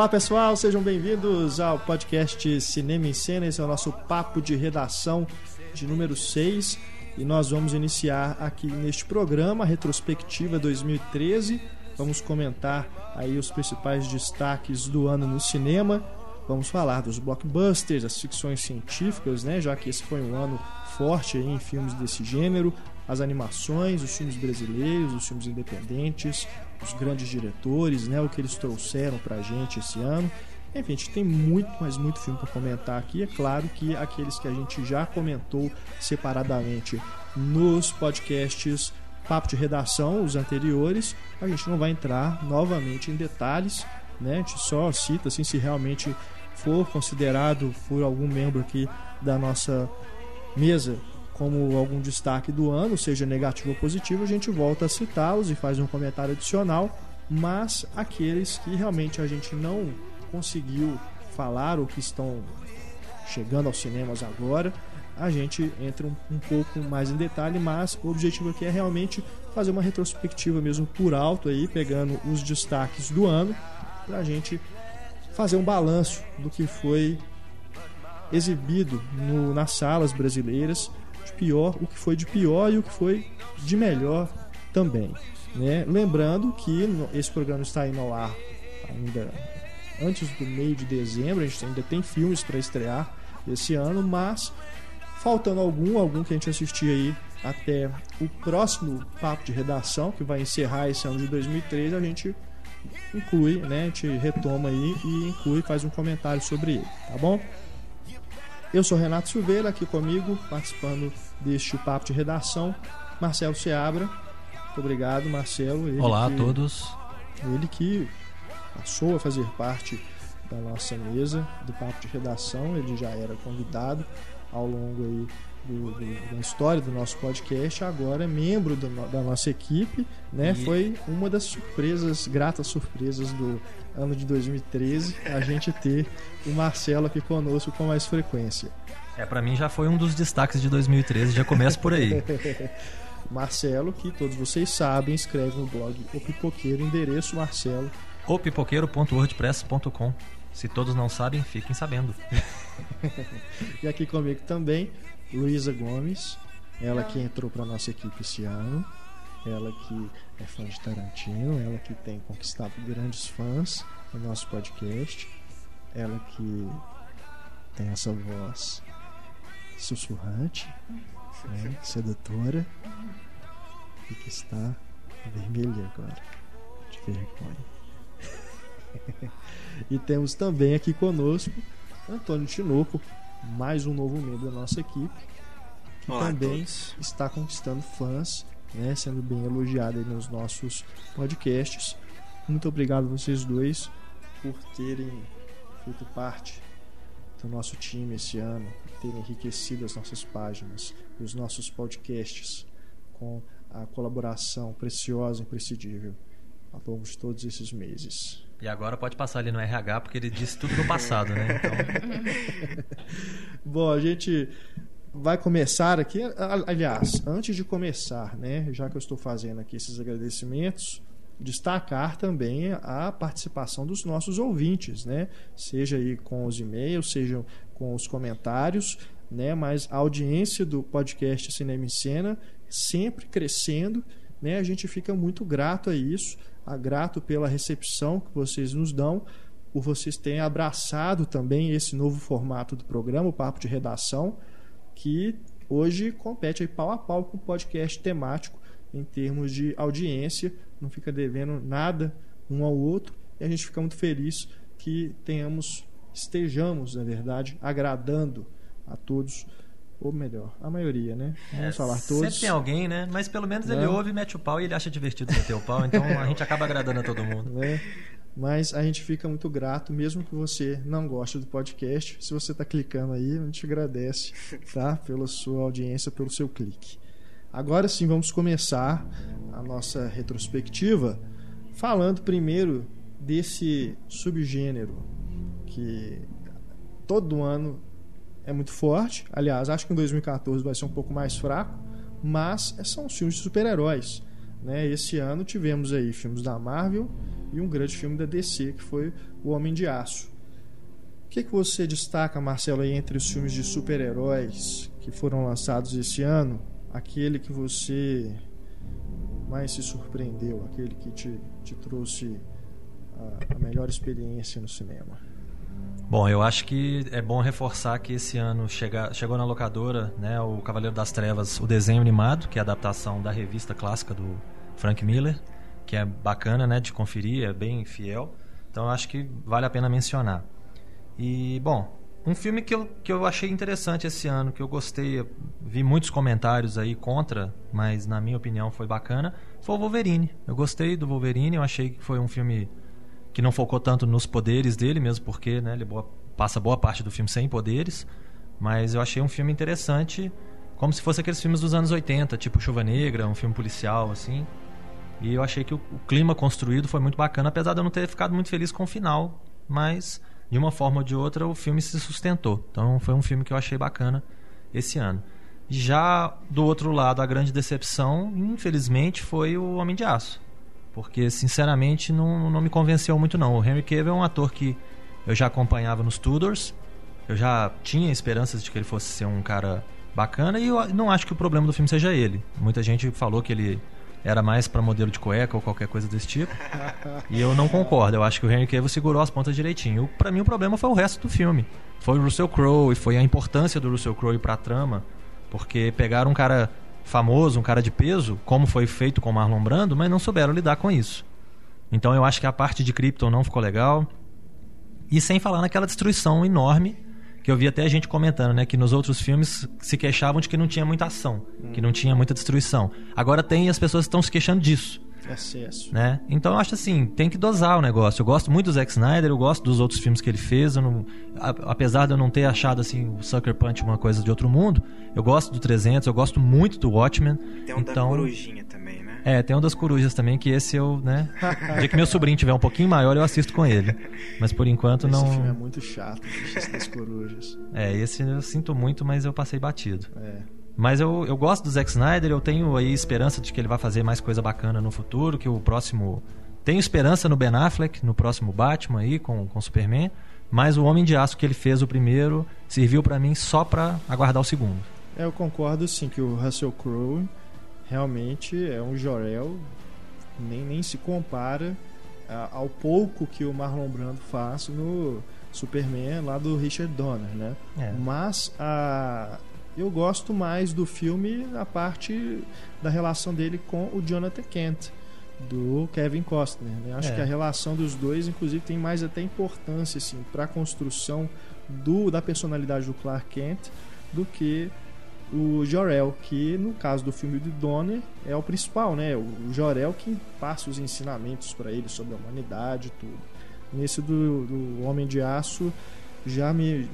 Olá pessoal, sejam bem-vindos ao podcast Cinema em Cena. Esse é o nosso papo de redação de número 6 e nós vamos iniciar aqui neste programa retrospectiva 2013. Vamos comentar aí os principais destaques do ano no cinema. Vamos falar dos blockbusters, das ficções científicas, né? Já que esse foi um ano forte em filmes desse gênero, as animações, os filmes brasileiros, os filmes independentes, os grandes diretores, né, o que eles trouxeram pra gente esse ano. Enfim, a gente tem muito, mas muito filme para comentar aqui. É claro que aqueles que a gente já comentou separadamente nos podcasts Papo de Redação, os anteriores, a gente não vai entrar novamente em detalhes, né? A gente só cita assim, se realmente for considerado por algum membro aqui da nossa mesa como algum destaque do ano, seja negativo ou positivo, a gente volta a citá-los e faz um comentário adicional, mas aqueles que realmente a gente não conseguiu falar ou que estão chegando aos cinemas agora, a gente entra um, um, pouco mais em detalhe, mas o objetivo aqui é realmente fazer uma retrospectiva mesmo por alto aí, pegando os destaques do ano, para a gente fazer um balanço do que foi exibido no, nas salas brasileiras de pior, o que foi de pior e o que foi de melhor também. Né? Lembrando que esse programa está indo ao ar ainda antes do meio de dezembro, a gente ainda tem filmes para estrear esse ano, mas faltando algum, algum que a gente assistir aí até o próximo papo de redação, que vai encerrar esse ano de 2013, a gente inclui, né? A gente retoma aí e inclui, faz um comentário sobre ele, tá bom? Eu sou Renato Silveira, aqui comigo, participando deste papo de redação, Marcelo Seabra. Muito obrigado, Marcelo. Olá que, a todos. Ele que passou a fazer parte da nossa mesa do papo de redação, ele já era convidado ao longo aí do, do, da história do nosso podcast, agora é membro do, da nossa equipe, né? E... Foi uma das surpresas, gratas surpresas do ano de 2013, a gente ter o Marcelo aqui conosco com mais frequência. É, para mim já foi um dos destaques de 2013, já começa por aí. Marcelo, que todos vocês sabem, escreve no blog O Pipoqueiro, endereço Marcelo. Opipoqueiro.wordpress.com Se todos não sabem, fiquem sabendo. e aqui comigo também, Luísa Gomes, ela que entrou para nossa equipe esse ano, ela que é fã de Tarantino, ela que tem conquistado grandes fãs no nosso podcast, ela que tem essa voz sussurrante, né, sedutora e que está vermelha agora, de vergonha. e temos também aqui conosco Antônio Tinoco, mais um novo membro da nossa equipe, que Olá também está conquistando fãs, né, sendo bem elogiado nos nossos podcasts. Muito obrigado a vocês dois por terem feito parte do nosso time esse ano, terem enriquecido as nossas páginas, os nossos podcasts com a colaboração preciosa e imprescindível ao longo de todos esses meses. E agora pode passar ali no RH, porque ele disse tudo no passado, né? Então... Bom, a gente vai começar aqui. Aliás, antes de começar, né? Já que eu estou fazendo aqui esses agradecimentos, destacar também a participação dos nossos ouvintes, né? Seja aí com os e-mails, seja com os comentários, né? Mas a audiência do podcast Cinema em Cena sempre crescendo, né? A gente fica muito grato a isso grato pela recepção que vocês nos dão, por vocês terem abraçado também esse novo formato do programa, o Papo de Redação, que hoje compete aí pau a pau com o podcast temático em termos de audiência, não fica devendo nada um ao outro, e a gente fica muito feliz que tenhamos, estejamos, na verdade, agradando a todos ou melhor, a maioria, né? Vamos é, falar todos. Sempre tem alguém, né? Mas pelo menos Não. ele ouve, mete o pau e ele acha divertido meter o pau, então a gente acaba agradando a todo mundo. Né? Mas a gente fica muito grato, mesmo que você não goste do podcast. Se você está clicando aí, a gente agradece, tá? Pela sua audiência, pelo seu clique. Agora sim, vamos começar a nossa retrospectiva falando primeiro desse subgênero que todo ano é muito forte. Aliás, acho que em 2014 vai ser um pouco mais fraco, mas são filmes de super-heróis. Né? Esse ano tivemos aí filmes da Marvel, e um grande filme da DC, que foi O Homem de Aço. O que, que você destaca, Marcelo, aí, entre os filmes de super-heróis que foram lançados esse ano? Aquele que você mais se surpreendeu, aquele que te, te trouxe a, a melhor experiência no cinema? Bom, eu acho que é bom reforçar que esse ano chega, chegou na locadora né, o Cavaleiro das Trevas, o desenho animado, que é a adaptação da revista clássica do Frank Miller, que é bacana né, de conferir, é bem fiel. Então eu acho que vale a pena mencionar. E, bom, um filme que eu, que eu achei interessante esse ano, que eu gostei, vi muitos comentários aí contra, mas na minha opinião foi bacana, foi o Wolverine. Eu gostei do Wolverine, eu achei que foi um filme que não focou tanto nos poderes dele, mesmo porque né, ele boa, passa boa parte do filme sem poderes. Mas eu achei um filme interessante, como se fosse aqueles filmes dos anos 80, tipo Chuva Negra, um filme policial, assim. E eu achei que o, o clima construído foi muito bacana, apesar de eu não ter ficado muito feliz com o final. Mas, de uma forma ou de outra, o filme se sustentou. Então, foi um filme que eu achei bacana esse ano. Já do outro lado, a grande decepção, infelizmente, foi o Homem de Aço porque sinceramente não, não me convenceu muito não. O Henry Cavill é um ator que eu já acompanhava nos Tudors, eu já tinha esperanças de que ele fosse ser um cara bacana e eu não acho que o problema do filme seja ele. Muita gente falou que ele era mais para modelo de cueca ou qualquer coisa desse tipo. e eu não concordo. Eu acho que o Henry Cavill segurou as pontas direitinho. Para mim o problema foi o resto do filme. Foi o Russell Crowe e foi a importância do Russell Crowe para a trama, porque pegaram um cara famoso, um cara de peso, como foi feito com Marlon Brando, mas não souberam lidar com isso. Então eu acho que a parte de Krypton não ficou legal. E sem falar naquela destruição enorme que eu vi até a gente comentando, né, que nos outros filmes se queixavam de que não tinha muita ação, que não tinha muita destruição. Agora tem e as pessoas estão se queixando disso. Excesso. Né? Então eu acho assim, tem que dosar o negócio. Eu gosto muito do Zack Snyder, eu gosto dos outros filmes que ele fez. Não, a, apesar de eu não ter achado assim o Sucker Punch uma coisa de outro mundo, eu gosto do 300, eu gosto muito do Watchmen. Tem um então, da corujinha também, né? É, tem um das corujas também, que esse eu, né? Dia que meu sobrinho tiver um pouquinho maior, eu assisto com ele. Mas por enquanto esse não. Esse filme é muito chato, esse das corujas. É, esse eu sinto muito, mas eu passei batido. É. Mas eu, eu gosto do Zack Snyder, eu tenho aí esperança de que ele vai fazer mais coisa bacana no futuro, que o próximo. Tenho esperança no Ben Affleck, no próximo Batman aí, com, com Superman. Mas o Homem de Aço que ele fez o primeiro serviu para mim só para aguardar o segundo. É, eu concordo sim que o Russell Crowe realmente é um Jorel, nem, nem se compara ao pouco que o Marlon Brando faz no Superman lá do Richard Donner, né? É. Mas a, eu gosto mais do filme a parte da relação dele com o Jonathan Kent, do Kevin Costner. Né? Acho é. que a relação dos dois, inclusive, tem mais até importância assim, para a construção do, da personalidade do Clark Kent do que o Jorel, que no caso do filme do Donner é o principal, né? O Jorel que passa os ensinamentos para ele sobre a humanidade e tudo. Nesse do, do Homem de Aço já me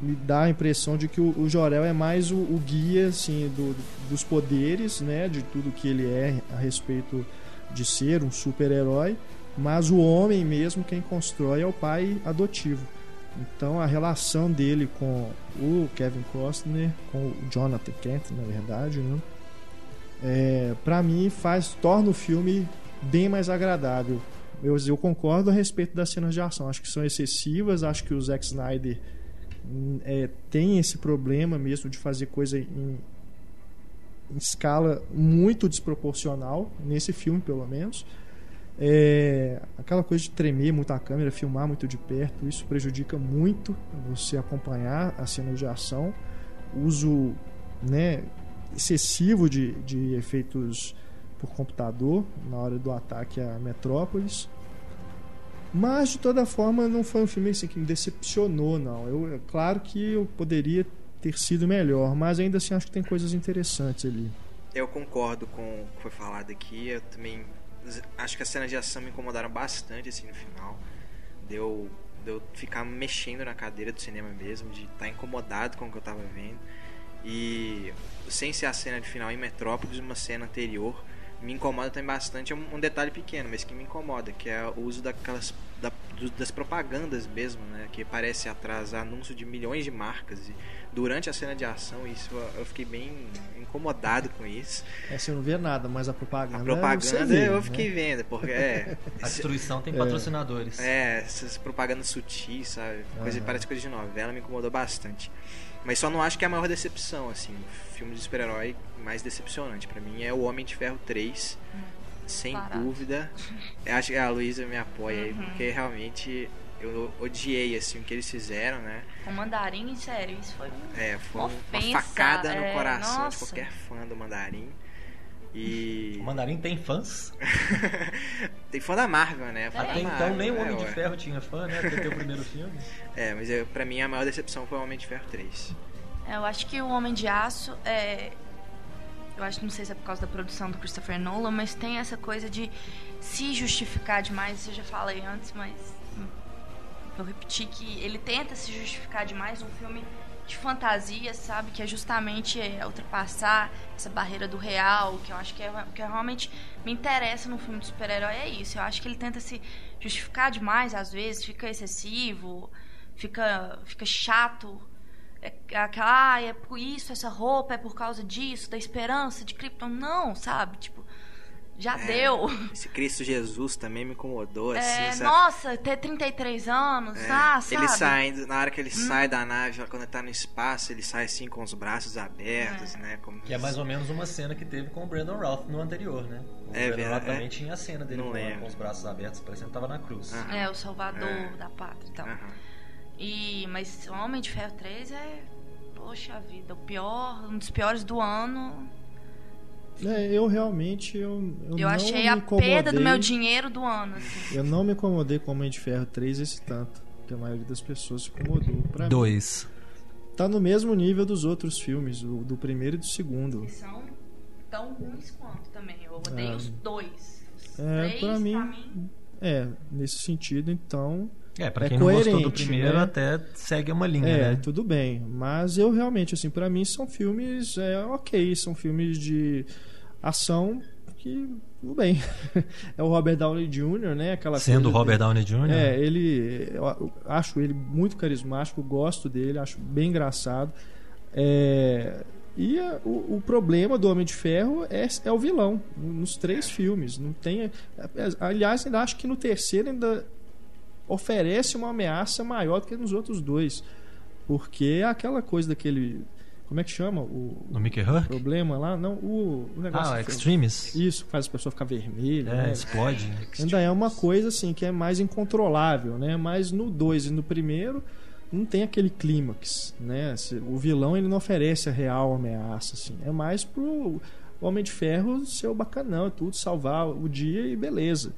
me dá a impressão de que o, o Jorel é mais o, o guia assim do, dos poderes, né, de tudo que ele é a respeito de ser um super-herói, mas o homem mesmo quem constrói é o pai adotivo. Então a relação dele com o Kevin Costner, com o Jonathan Kent, na verdade, né, é, para mim faz torna o filme bem mais agradável. Eu, eu concordo a respeito das cenas de ação, acho que são excessivas, acho que o Zack Snyder é, tem esse problema mesmo de fazer coisa em, em escala muito desproporcional, nesse filme pelo menos. É, aquela coisa de tremer muito a câmera, filmar muito de perto, isso prejudica muito você acompanhar a cena de ação. Uso né, excessivo de, de efeitos por computador na hora do ataque a Metrópolis. Mas de toda forma não foi um filme assim, que me decepcionou, não. Eu, é claro que eu poderia ter sido melhor, mas ainda assim acho que tem coisas interessantes ali. Eu concordo com o que foi falado aqui. Eu também acho que as cenas de ação me incomodaram bastante assim no final. Deu de eu ficar mexendo na cadeira do cinema mesmo, de estar tá incomodado com o que eu estava vendo. E sem ser a cena de final em Metrópolis, uma cena anterior me incomoda também bastante. É um, detalhe pequeno, mas que me incomoda, que é o uso daquelas da, do- das propagandas mesmo, né? Que aparece atrás anúncio de milhões de marcas. E durante a cena de ação, isso eu- eu fiquei bem incomodado com isso. É, você não vê nada, mas a A propaganda. propaganda você vê, eu né? fiquei vendo, porque é. A destruição tem patrocinadores. É, essas propagandas sutis, sabe? Coisa, Aham. Parece coisa de novela, me incomodou bastante. Mas só não acho que é a maior decepção, assim. O filme de super-herói mais decepcionante pra mim é o Homem de Ferro 3. Sem Barato. dúvida. Eu acho que a Luísa me apoia aí, Uhum. porque realmente eu odiei, assim, o que eles fizeram, né? O mandarim, sério, isso foi um... É, foi Uma ofensa, facada no é, coração de nossa. qualquer fã do Mandarim. E. O Mandarim tem fãs? Tem fã da Marvel, né? Fã da Até Marvel, então nem o né, Homem de ué. Ferro tinha fã, né? Até ter o primeiro filme. É, mas eu, pra mim a maior decepção foi o Homem de Ferro 3. É, Eu acho que o Homem de Aço é. Eu acho, não sei se é por causa da produção do Christopher Nolan, mas tem essa coisa de se justificar demais. Isso eu já falei antes, mas vou repetir que ele tenta se justificar demais num filme de fantasia, sabe? Que é justamente é, ultrapassar essa barreira do real, que eu acho que é o que realmente me interessa no filme de super-herói é isso. Eu acho que ele tenta se justificar demais, às vezes, fica excessivo, fica, fica chato. É aquela, ah, é por isso, essa roupa é por causa disso, da esperança de Krypton. Não, sabe? Tipo, já É, deu. Esse Cristo Jesus também me incomodou, assim, É, sabe? nossa, ter 33 anos, É, ah, sabe? Hum. Ele saindo, na hora que ele sai da nave, quando ele tá no espaço, ele sai assim com os braços abertos, É. né? Como... Que é mais ou menos uma cena que teve com o Brandon Routh no anterior, né? O É Brandon verdade, Routh também é. tinha a cena dele lembro. com os braços abertos, parecendo que tava na cruz. Aham. É, o salvador É. da pátria e tal. Aham. E, mas o Homem de Ferro 3 é, poxa vida, o pior, um dos piores do ano. É, eu realmente eu, eu, Eu, não achei me a perda do meu dinheiro do ano, assim. Eu não me incomodei com Homem de Ferro 3 esse tanto, que a maioria das pessoas se incomodou. Pra mim, Dois. tá no mesmo nível dos outros filmes, o- do primeiro e do segundo. Eles são tão ruins quanto também. Eu odeio É. os dois. Os É, três, pra mim, É, nesse sentido, então, É, pra É quem não gostou do coerente, primeiro, né? até segue uma linha, é, né? tudo bem. Mas eu realmente, assim, pra mim são filmes é, ok, são filmes de ação que, tudo bem. é o Robert Downey Jr., né? Aquela Sendo o Robert de- Downey Jr. É, ele. Eu eu acho ele muito carismático, gosto dele, acho bem engraçado. É, e a- o, o problema do Homem de Ferro é, é o vilão, nos três filmes. Não tem. Aliás, ainda acho que no terceiro ainda oferece uma ameaça maior do que nos outros dois. Porque é aquela coisa daquele. Como é que chama? O No Mickey Hurk? problema lá? Não, o, o negócio. Ah, o? Isso, faz a pessoa ficar vermelha. É, né? explode. Ainda é uma coisa assim que é mais incontrolável, né? Mas no 2 e no primeiro não tem aquele clímax, né? O vilão ele não oferece a real ameaça, assim. É mais pro Homem de Ferro ser o bacanão, e tudo, salvar o dia e beleza.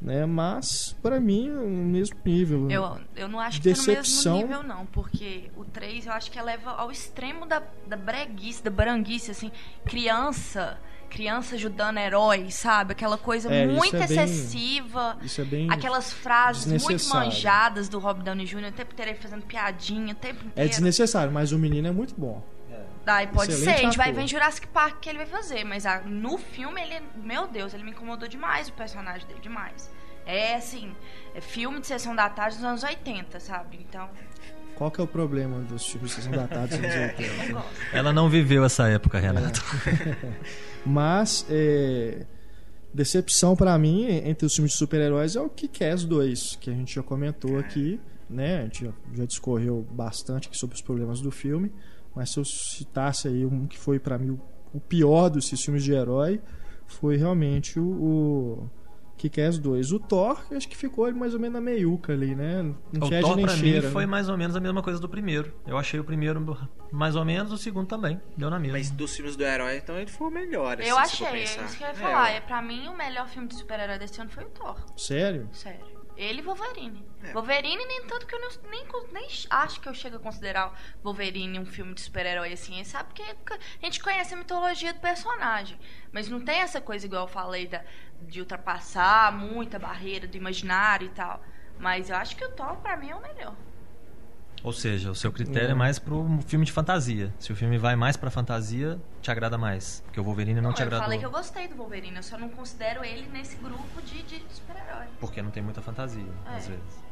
Né? Mas, pra mim, é o mesmo nível. Eu, eu não acho que é no Decepção. mesmo nível, não, porque o 3 eu acho que leva ao extremo da, da breguice, da baranguice, assim. Criança, criança ajudando herói, sabe? Aquela coisa É, isso muito é bem- excessiva. Isso é bem. Aquelas frases muito manjadas do Rob Downey Jr. o tempo inteiro ele fazendo piadinha, o tempo inteiro. É desnecessário, mas o menino é muito bom. Daí pode Excelente ser, a gente vai ver em Jurassic Park que ele vai fazer, mas ah, no filme ele, meu Deus, ele me incomodou demais o personagem dele, demais. É assim, é filme de sessão da tarde dos anos 80, sabe? Então, Qual que é o problema dos filmes de sessão da tarde dos anos 80? não gosto. Ela não viveu essa época, Renato. Mas é, decepção pra mim entre os filmes de super-heróis é o Kick-Ass 2, que a gente já comentou aqui, né? A gente já, já discorreu bastante aqui sobre os problemas do filme, mas se eu citasse aí um que foi pra mim o, pior dos filmes de herói, foi realmente o, o Kick-Ass 2. O Thor, eu acho que ficou mais ou menos na meiuca ali, né? Não O Thor pra cheira. mim foi né? mais ou menos a mesma coisa do primeiro. Eu achei o primeiro mais ou menos, o segundo também. Deu na mesma. Mas dos filmes do herói, então ele foi o melhor. Eu assim, se for achei, é isso que eu ia É, falar. É, pra mim, o melhor filme de super-herói desse ano foi o Thor. Sério? Sério. Ele e Wolverine. É. Wolverine, nem tanto que eu não- nem, nem acho que eu chego a considerar Wolverine um filme de super-herói assim. Sabe porque a gente conhece a mitologia do personagem. Mas não tem essa coisa, igual eu falei, da, de ultrapassar muita barreira do imaginário e tal. Mas eu acho que o Thor, pra mim, é o melhor. Ou seja, o seu critério É. é mais pro filme de fantasia. Se o filme vai mais pra fantasia, te agrada mais. Porque o Wolverine não, te eu agradou. falei que eu gostei do Wolverine, eu só não considero ele nesse grupo de, de super-herói. Porque não tem muita fantasia, É. às vezes.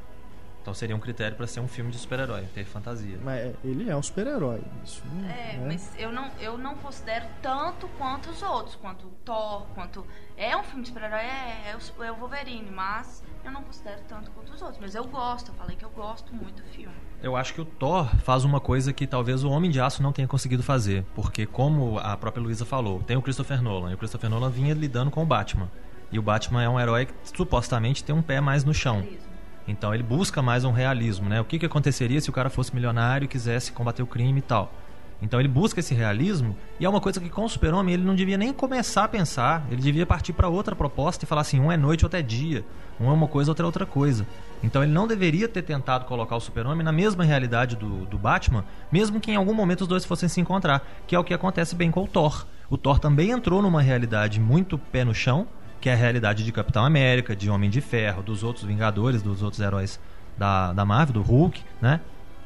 Então seria um critério para ser um filme de super-herói, ter fantasia. Mas é, ele é um super-herói. Isso, É, né? mas eu não, eu não considero tanto quanto os outros, quanto o Thor, quanto. É um filme de super-herói, é, é, o, é o Wolverine, mas eu não considero tanto quanto os outros. Mas eu gosto, eu falei que eu gosto muito do filme. Eu acho que o Thor faz uma coisa que talvez o Homem de Aço não tenha conseguido fazer. Porque, como a própria Luísa falou, tem o Christopher Nolan. E o Christopher Nolan vinha lidando com o Batman. E o Batman é um herói que supostamente tem um pé mais no chão. Realismo. Então ele busca mais um realismo, né? O que, que aconteceria se o cara fosse milionário e quisesse combater o crime e tal. Então ele busca esse realismo e é uma coisa que com o Super-Homem ele não devia nem começar a pensar, ele devia partir para outra proposta e falar assim, um é noite, outro é dia, um é uma coisa, outro é outra coisa. Então ele não deveria ter tentado colocar o Super-Homem na mesma realidade do, do Batman, mesmo que em algum momento os dois fossem se encontrar, que é o que acontece bem com o Thor. O Thor também entrou numa realidade muito pé no chão, que é a realidade de Capitão América, de Homem de Ferro, dos outros Vingadores, dos outros heróis da, da Marvel, do Hulk, né?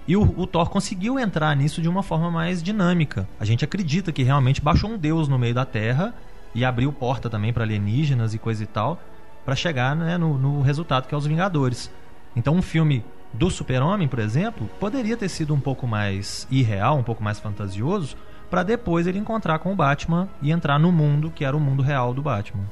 E o, o Thor conseguiu entrar nisso de uma forma mais dinâmica. A gente acredita que realmente baixou um deus no meio da Terra e abriu porta também para alienígenas e coisa e tal, para chegar né, no, no resultado que é os Vingadores. Então um filme do Super-Homem, por exemplo, poderia ter sido um pouco mais irreal, um pouco mais fantasioso, para depois ele encontrar com o Batman e entrar no mundo que era o mundo real do Batman.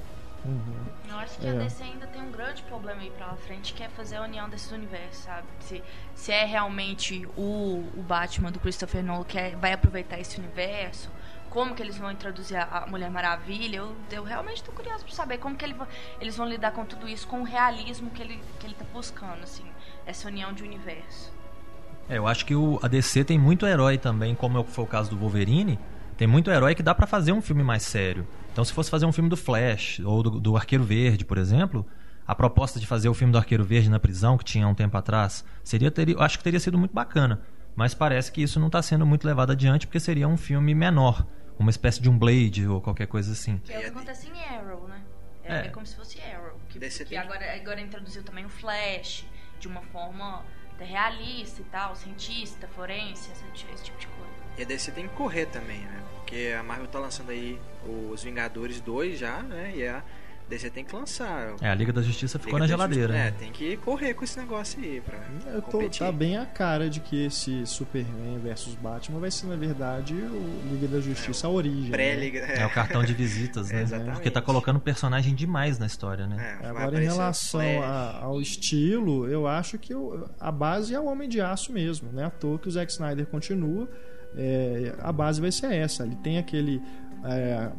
Eu acho que É. a DC ainda grande problema aí pra frente, que é fazer a união desses universos, sabe? Se, se é realmente o, o Batman do Christopher Nolan que é- vai aproveitar esse universo, como que eles vão introduzir a, Mulher Maravilha, eu, eu realmente tô curiosa pra saber como que ele eles vão lidar com tudo isso, com o realismo que ele, que ele tá buscando, assim, essa união de universo. É, eu acho que o, a DC tem muito herói também, como foi o caso do Wolverine. Tem muito herói que dá pra fazer um filme mais sério. Então, se fosse fazer um filme do Flash ou do, do Arqueiro Verde, por exemplo, a proposta de fazer o filme do Arqueiro Verde na prisão, que tinha um tempo atrás, seria teria, eu acho que teria sido muito bacana. Mas parece que isso não está sendo muito levado adiante porque seria um filme menor, uma espécie de um Blade ou qualquer coisa assim. Que é o que É, acontece em Arrow, né? É, É. é como se fosse Arrow. Que, que tem- agora, agora introduziu também o Flash, de uma forma até realista e tal, cientista, forense, esse, esse tipo de coisa. E a DC tem que correr também, né? Porque a Marvel tá lançando aí os Vingadores 2 já, né? E a DC tem que lançar. É, a Liga da Justiça ficou Liga na geladeira. Justiça- É, né? tem que correr com esse negócio aí pra Eu tô, competir. tá bem a cara de que esse Superman versus Batman vai ser, na verdade, o Liga da Justiça, a origem. né? Pré-liga. É o cartão de visitas, né? É, exatamente. Porque tá colocando personagem demais na história, né? É, Agora, em relação a- ao estilo, eu acho que o- a base é o Homem de Aço mesmo, né? À toa que o Zack Snyder continua, é, a base vai ser essa. Ele tem aquele, é,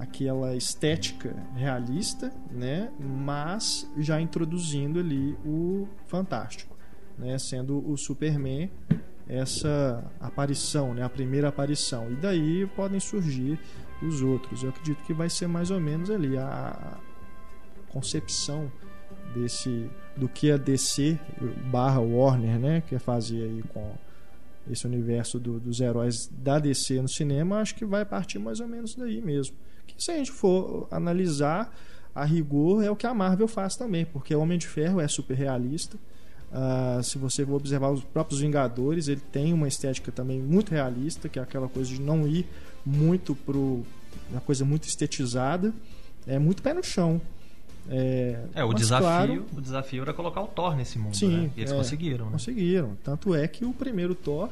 aquela estética realista, né? Mas já introduzindo ali o fantástico, né? Sendo o Superman essa aparição, né? A primeira aparição. E daí podem surgir os outros. Eu acredito que vai ser mais ou menos ali a, concepção desse do que a DC barra Warner, né, quer fazer aí com esse universo do- dos heróis da DC no cinema, acho que vai partir mais ou menos daí mesmo. Se a gente for analisar a rigor é o que a Marvel faz também, porque o Homem de Ferro é super realista. Ah, se você for observar os próprios Vingadores, ele tem uma estética também muito realista, que é aquela coisa de não ir muito pro uma coisa muito estetizada, é muito pé no chão. É, É, o desafio, claro, o desafio era colocar o Thor nesse mundo, Sim, né? E eles é, conseguiram, né? Conseguiram. Tanto é que o primeiro Thor,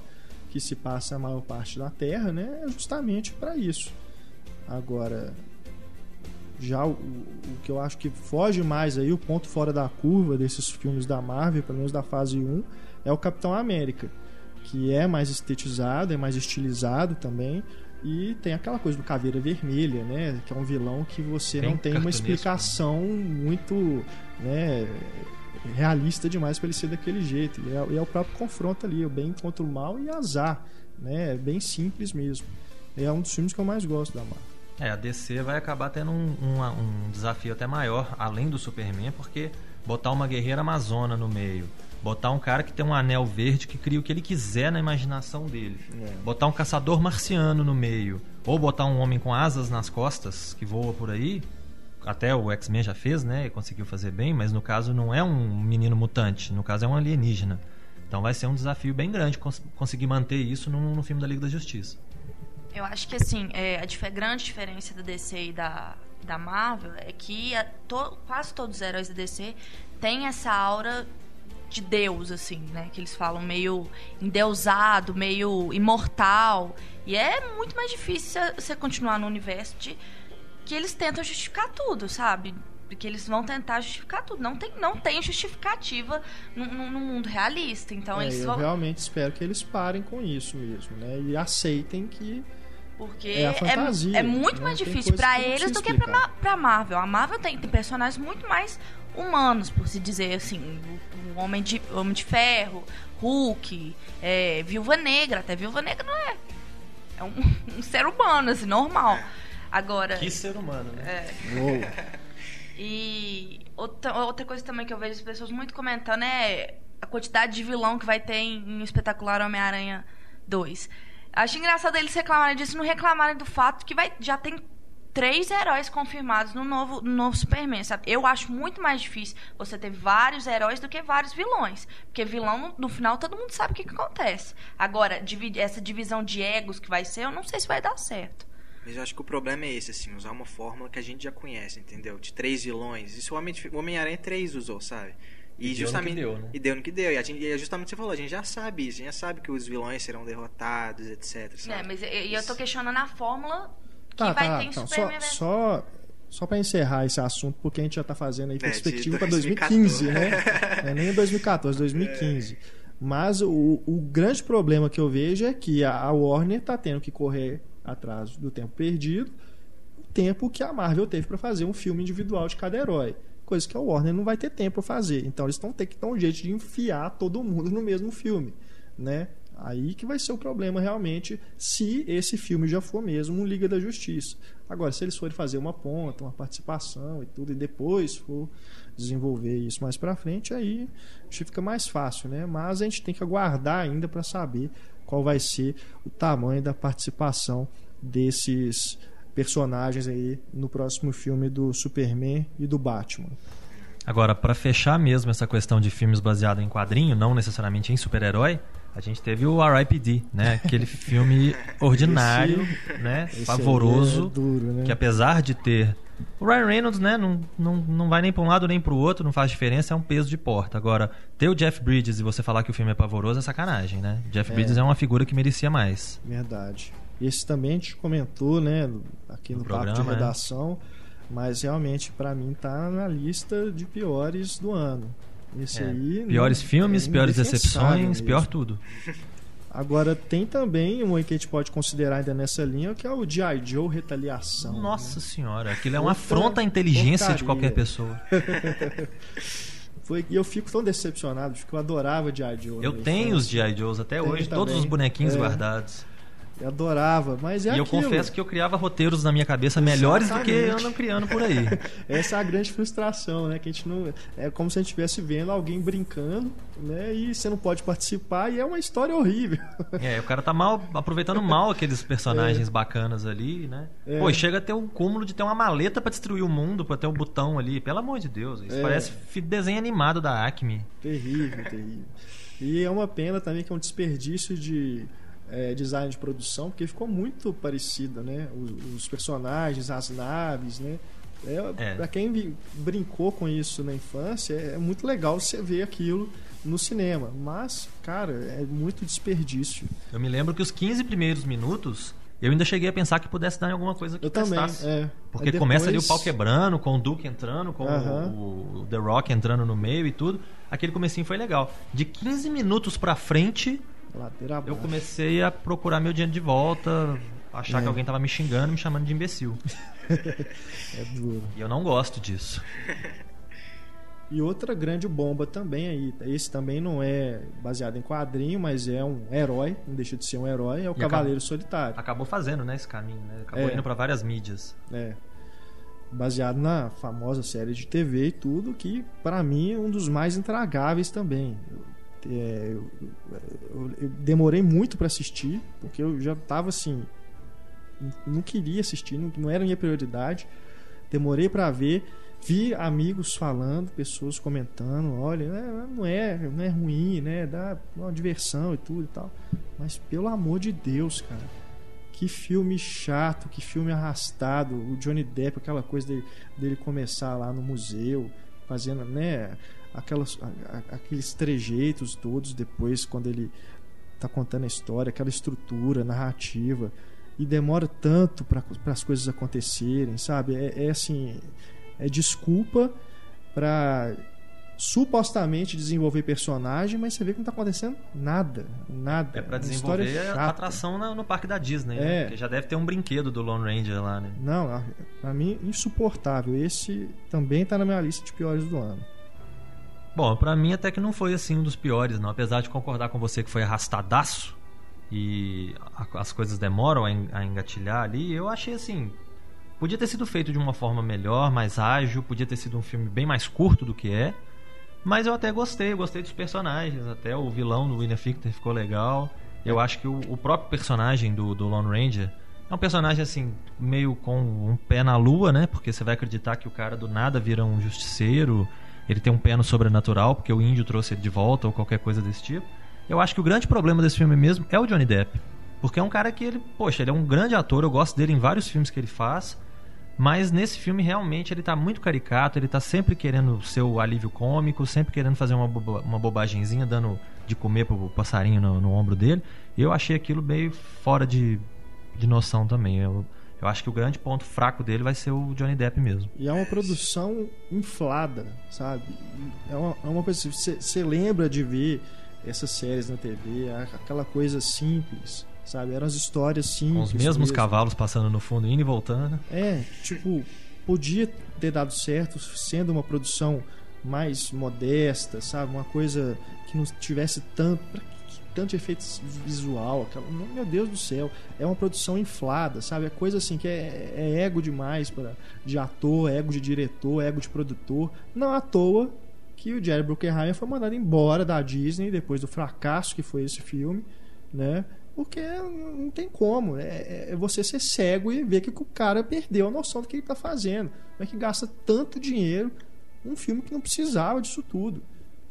que se passa a maior parte da Terra, né, é justamente para isso. Agora, já o, o que eu acho que foge mais aí, o ponto fora da curva desses filmes da Marvel, pelo menos da fase 1, é o Capitão América, que é mais estetizado, é mais estilizado também. E tem aquela coisa do Caveira Vermelha, né? Que é um vilão que você não tem uma né? explicação muito né, realista demais para ele ser daquele jeito. E é, e é o próprio confronto ali, o bem contra o mal e azar. Né? É bem simples mesmo. É um dos filmes que eu mais gosto da Marvel. É, a DC vai acabar tendo um, um, um desafio até maior, além do Superman, porque botar uma guerreira amazona no meio, botar um cara que tem um anel verde que cria o que ele quiser na imaginação dele, É. botar um caçador marciano no meio, ou botar um homem com asas nas costas que voa por aí, até o X-Men já fez, né, e conseguiu fazer bem, mas no caso não é um menino mutante, no caso é um alienígena. Então vai ser um desafio bem grande cons conseguir manter isso no, no filme da Liga da Justiça. Eu acho que assim, é, a grande diferença da DC e da, da Marvel é que a- to- quase todos os heróis da DC têm essa aura de Deus, assim, né? Que eles falam meio endeusado, meio imortal. E é muito mais difícil você continuar no universo de que eles tentam justificar tudo, sabe? Porque eles vão tentar justificar tudo. Não tem, não tem justificativa no, no, no mundo realista. Então É, eles eu vão. realmente espero que eles parem com isso mesmo, né? E aceitem que Porque É a fantasia, é muito né? mais difícil não eles do que pra Marvel. A Marvel tem, tem personagens muito mais humanos, por se dizer assim. O, o Homem, de, Homem de Ferro, Hulk, é, Viúva Negra. Até Viúva Negra não é. É um, um ser humano, assim, normal. Agora. Que ser humano, né? Uou, E outra, outra coisa também que eu vejo as pessoas muito comentando é a quantidade de vilão que vai ter em, em Espetacular Homem-Aranha 2. Acho engraçado eles reclamarem disso, não reclamarem do fato que vai, já tem três heróis confirmados no novo, no novo Superman, sabe? Eu acho muito mais difícil você ter vários heróis do que vários vilões. Porque vilão, no, final, todo mundo sabe o que, que acontece. Agora, essa divisão de egos que vai ser, eu não sei se vai dar certo. Mas eu acho que o problema é esse, assim, usar uma fórmula que a gente já conhece, entendeu? De três vilões. Isso o Homem- Homem-Aranha 3 usou, sabe? E deu no que justamente deu, né? E deu no que deu. E, a gente, e é justamente o que você falou, a gente já sabe isso, a gente já sabe que os vilões serão derrotados, etc. Sabe? É, mas e- e eu tô questionando a fórmula que Tá, vai tá, ter em então, Superman só, só, só para encerrar esse assunto, porque a gente já tá fazendo aí É, de perspectiva para 2014. 2015, né? Não é nem 2014, 2015. Mas o, o grande problema que eu vejo é que a, a Warner tá tendo que correr atrás do tempo perdido, o tempo que a Marvel teve para fazer um filme individual de cada herói. Coisa que a Warner não vai ter tempo para fazer. Então eles vão ter que dar um jeito de enfiar todo mundo no mesmo filme, né? Aí que vai ser o problema realmente, se esse filme já for mesmo um Liga da Justiça. Agora, se eles forem fazer uma ponta, uma participação e tudo, e depois for desenvolver isso mais pra frente, aí fica mais fácil, né? Mas a gente tem que aguardar ainda para saber qual vai ser o tamanho da participação desses personagens aí no próximo filme do Superman e do Batman. Agora, pra fechar mesmo essa questão de filmes baseados em quadrinho, não necessariamente em super-herói, a gente teve o R.I.P.D., né? Aquele filme ordinário, né? Esse aí Pavoroso, é duro, né? que apesar de ter... O Ryan Reynolds, né? Não, não, não vai nem pra um lado nem pro outro, não faz diferença, é um peso de porta. Agora, ter o Jeff Bridges e você falar que o filme é pavoroso é sacanagem, né? Jeff É. Bridges é uma figura que merecia mais. Verdade. Esse também a gente comentou, né, aqui no, No papo de programa, é. redação, mas realmente pra mim tá na lista de piores do ano. Esse É. aí Piores não- filmes, é piores decepções, pior tudo. Agora tem também um que a gente pode considerar ainda nessa linha, que é o G.I. Joe Retaliação. Nossa né? senhora, aquilo é uma Outra afronta à inteligência de qualquer pessoa. Foi, e eu fico tão decepcionado, porque eu adorava G.I. Joe. Eu na tenho os infância. G.I. Joes até hoje, todos também. os bonequinhos É. guardados. Eu adorava, mas é e eu aquilo. confesso que eu criava roteiros na minha cabeça melhores do que andam criando por aí. Essa é a grande frustração, né? Que a gente não. É como se a gente estivesse vendo alguém brincando, né? E você não pode participar e é uma história horrível. É, o cara tá mal aproveitando mal aqueles personagens bacanas ali, né? É. Pô, chega a ter um cúmulo de ter uma maleta pra destruir o mundo, pra ter um botão ali. Pelo amor de Deus, isso É. parece desenho animado da Acme. terrível, terrível. E é uma pena também que é um desperdício de é, design de produção, porque ficou muito parecido, né? Os, os personagens, as naves, né? É, É. Pra quem brincou com isso na infância, é muito legal você ver aquilo no cinema. Mas, cara, é muito desperdício. Eu me lembro que os 15 primeiros minutos, eu ainda cheguei a pensar que pudesse dar em alguma coisa que Eu também. É. Porque Aí começa ali o depois- pau quebrando, com o Duke entrando, com o The Rock entrando no meio e tudo. Aquele comecinho foi legal. De 15 minutos pra frente, Ladeira eu comecei a procurar meu dinheiro de volta, achar É. que alguém tava me xingando, me chamando de imbecil. É duro. E eu não gosto disso. E outra grande bomba também aí, esse também não é baseado em quadrinho, mas é um herói, não deixa de ser um herói, é o E Cavaleiro Solitário. Acabou fazendo, né, esse caminho, né? Acabou É. indo pra várias mídias. É. Baseado na famosa série de TV e tudo, que pra mim é um dos mais intragáveis também. Eu, é, eu- eu- eu demorei muito pra assistir, porque eu já tava assim. não- queria assistir, não, não era minha prioridade. Demorei pra ver, vi amigos falando, pessoas comentando: olha, né, não é, não é ruim, né? Dá uma diversão e tudo e tal. Mas pelo amor de Deus, cara. Que filme chato, que filme arrastado. O Johnny Depp, aquela coisa dele, dele começar lá no museu, fazendo, né? Aquelas, aqueles trejeitos todos depois, quando ele está contando a história, aquela estrutura narrativa. E demora tanto para as coisas acontecerem, sabe? É, é assim, é desculpa para supostamente desenvolver personagem, mas você vê que não está acontecendo nada, nada. É para desenvolver a atração no, no parque da Disney, né? é. né? Porque já deve ter um brinquedo do Lone Ranger lá, né? Não, para mim insuportável. Esse também está na minha lista de piores do ano. Bom, para mim até que não foi assim um dos piores, não. Apesar de concordar com você que foi arrastadaço e as coisas demoram a engatilhar ali, eu achei assim. Podia ter sido feito de uma forma melhor, mais ágil, podia ter sido um filme bem mais curto do que é. Mas eu até gostei, gostei dos personagens, até o vilão do William Fichtner ficou legal. Eu acho que o, o próprio personagem do, do Lone Ranger é um personagem assim, meio com um pé na lua, né? Porque você vai acreditar que o cara do nada vira um justiceiro, ele tem um pé no sobrenatural, porque o índio trouxe ele de volta ou qualquer coisa desse tipo. Eu acho que o grande problema desse filme mesmo é o Johnny Depp. Porque é um cara que ele, poxa, ele é um grande ator, eu gosto dele em vários filmes que ele faz. Mas nesse filme realmente ele tá muito caricato, ele tá sempre querendo ser o alívio cômico, sempre querendo fazer uma, boba, uma bobagemzinha, dando de comer pro passarinho no, no ombro dele. Eu achei aquilo meio fora de, de noção também. Eu, eu acho que o grande ponto fraco dele vai ser o Johnny Depp mesmo. E é uma produção inflada, sabe? É uma, é uma coisa. Você lembra de ver essas séries na TV, aquela coisa simples, sabe? Eram as histórias simples. Com os mesmos mesmo. cavalos passando no fundo, indo e voltando. É, tipo, podia ter dado certo sendo uma produção mais modesta, sabe? Uma coisa que não tivesse tanto. Tanto efeito visual, aquela, meu Deus do céu, é uma produção inflada, sabe? É coisa assim que é, é ego demais para de ator, ego de diretor, ego de produtor. Não à toa que o Jerry Bruckheimer foi mandado embora da Disney depois do fracasso que foi esse filme, né? Porque não tem como. É, é, é, você ser cego e ver que o cara perdeu a noção do que ele está fazendo. Como é que gasta tanto dinheiro num filme que não precisava disso tudo?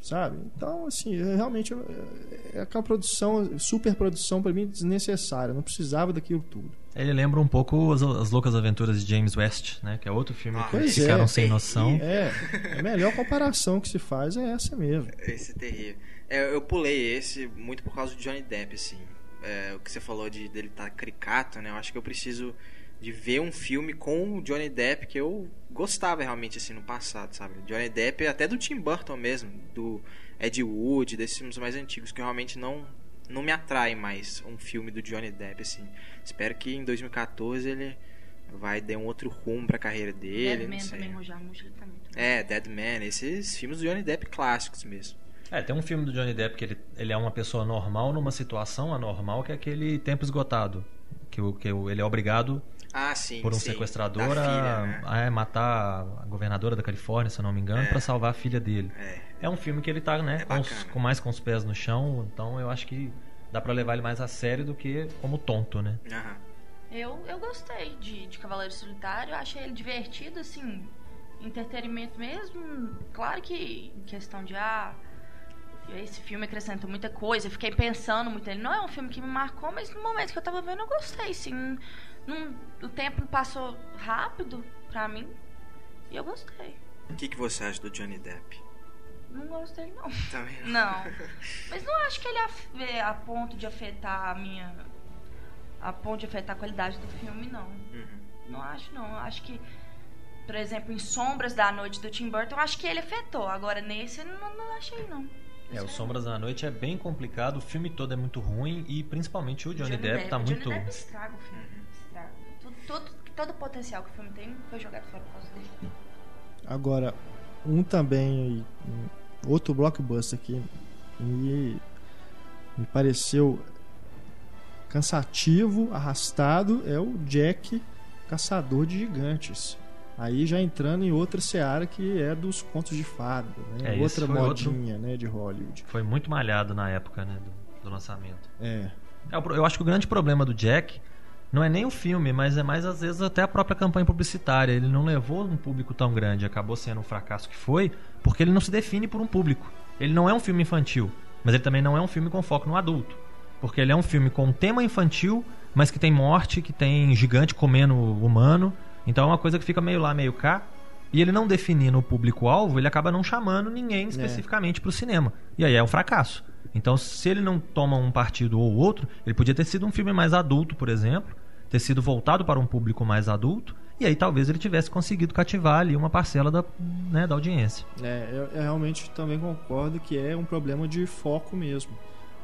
Sabe? Então, assim, é, realmente é, é aquela produção, super produção para mim desnecessária. Não precisava daquilo tudo. Ele lembra um pouco as, as, Loucas Aventuras de James West, né? Que é outro filme ah, que ficaram é, sem noção. É, a melhor comparação que se faz é essa mesmo. Esse é terrível. É, eu pulei esse muito por causa do Johnny Depp, assim é, o que você falou de dele estar tá caricato, né? Eu acho que eu preciso de ver um filme com o Johnny Depp que eu gostava realmente assim no passado, sabe? Johnny Depp até do Tim Burton mesmo, do Ed Wood, desses filmes mais antigos que realmente não não me atrai mais um filme do Johnny Depp assim. Espero que em 2014 ele vai dar um outro rumo pra carreira dele, Dead Man também, Roger Moore, também. É, Dead Man, esses filmes do Johnny Depp clássicos mesmo. É, tem um filme do Johnny Depp que ele, ele é uma pessoa normal numa situação anormal, que é aquele tempo esgotado. Que, que ele é obrigado ah, sim, por um sim. sequestrador filha, né? a, é, matar a governadora da Califórnia, se eu não me engano, é. para salvar a filha dele. É. é. um filme que ele tá, né, é com, os, com, mais com os pés no chão, então eu acho que dá para levar ele mais a sério do que como tonto, né? Uhum. Eu, eu gostei de, de Cavaleiro Solitário, achei ele divertido, assim, entretenimento mesmo. Claro que em questão de ah, esse filme acrescenta muita coisa. Eu fiquei pensando muito nele. Não é um filme que me marcou, mas no momento que eu tava vendo, eu gostei, sim. Num, o tempo passou rápido pra mim e eu gostei. O que, que você acha do Johnny Depp? Não gostei, não. Também não. não. Mas não acho que ele é a ponto de afetar a minha. A ponto de afetar a qualidade do filme, não. Uhum. Não acho, não. Acho que, por exemplo, em Sombras da Noite do Tim Burton, acho que ele afetou. Agora, nesse, não, não achei, não. É, o Sombras da Noite é bem complicado, o filme todo é muito ruim e principalmente o Johnny, Johnny Depp, Depp tá muito. O Johnny Depp estraga o filme. Tudo, todo, todo o potencial que o filme tem foi jogado fora por causa dele. Agora, um também, outro blockbuster aqui, me, me pareceu cansativo, arrastado, é o Jack Caçador de Gigantes. Aí já entrando em outra seara que é dos contos de fada, né? É, outra modinha outro... né, de Hollywood. Foi muito malhado na época né, do, do lançamento. É. é. Eu acho que o grande problema do Jack não é nem o filme, mas é mais às vezes até a própria campanha publicitária. Ele não levou um público tão grande, acabou sendo um fracasso que foi, porque ele não se define por um público. Ele não é um filme infantil, mas ele também não é um filme com foco no adulto. Porque ele é um filme com um tema infantil, mas que tem morte, que tem gigante comendo humano então é uma coisa que fica meio lá, meio cá. E ele não definindo o público-alvo, ele acaba não chamando É. ninguém especificamente para o cinema. E aí é um fracasso. Então, se ele não toma um partido ou outro, ele podia ter sido um filme mais adulto, por exemplo, ter sido voltado para um público mais adulto, e aí talvez ele tivesse conseguido cativar ali uma parcela da, né, da audiência. É, eu, eu realmente também concordo que é um problema de foco mesmo.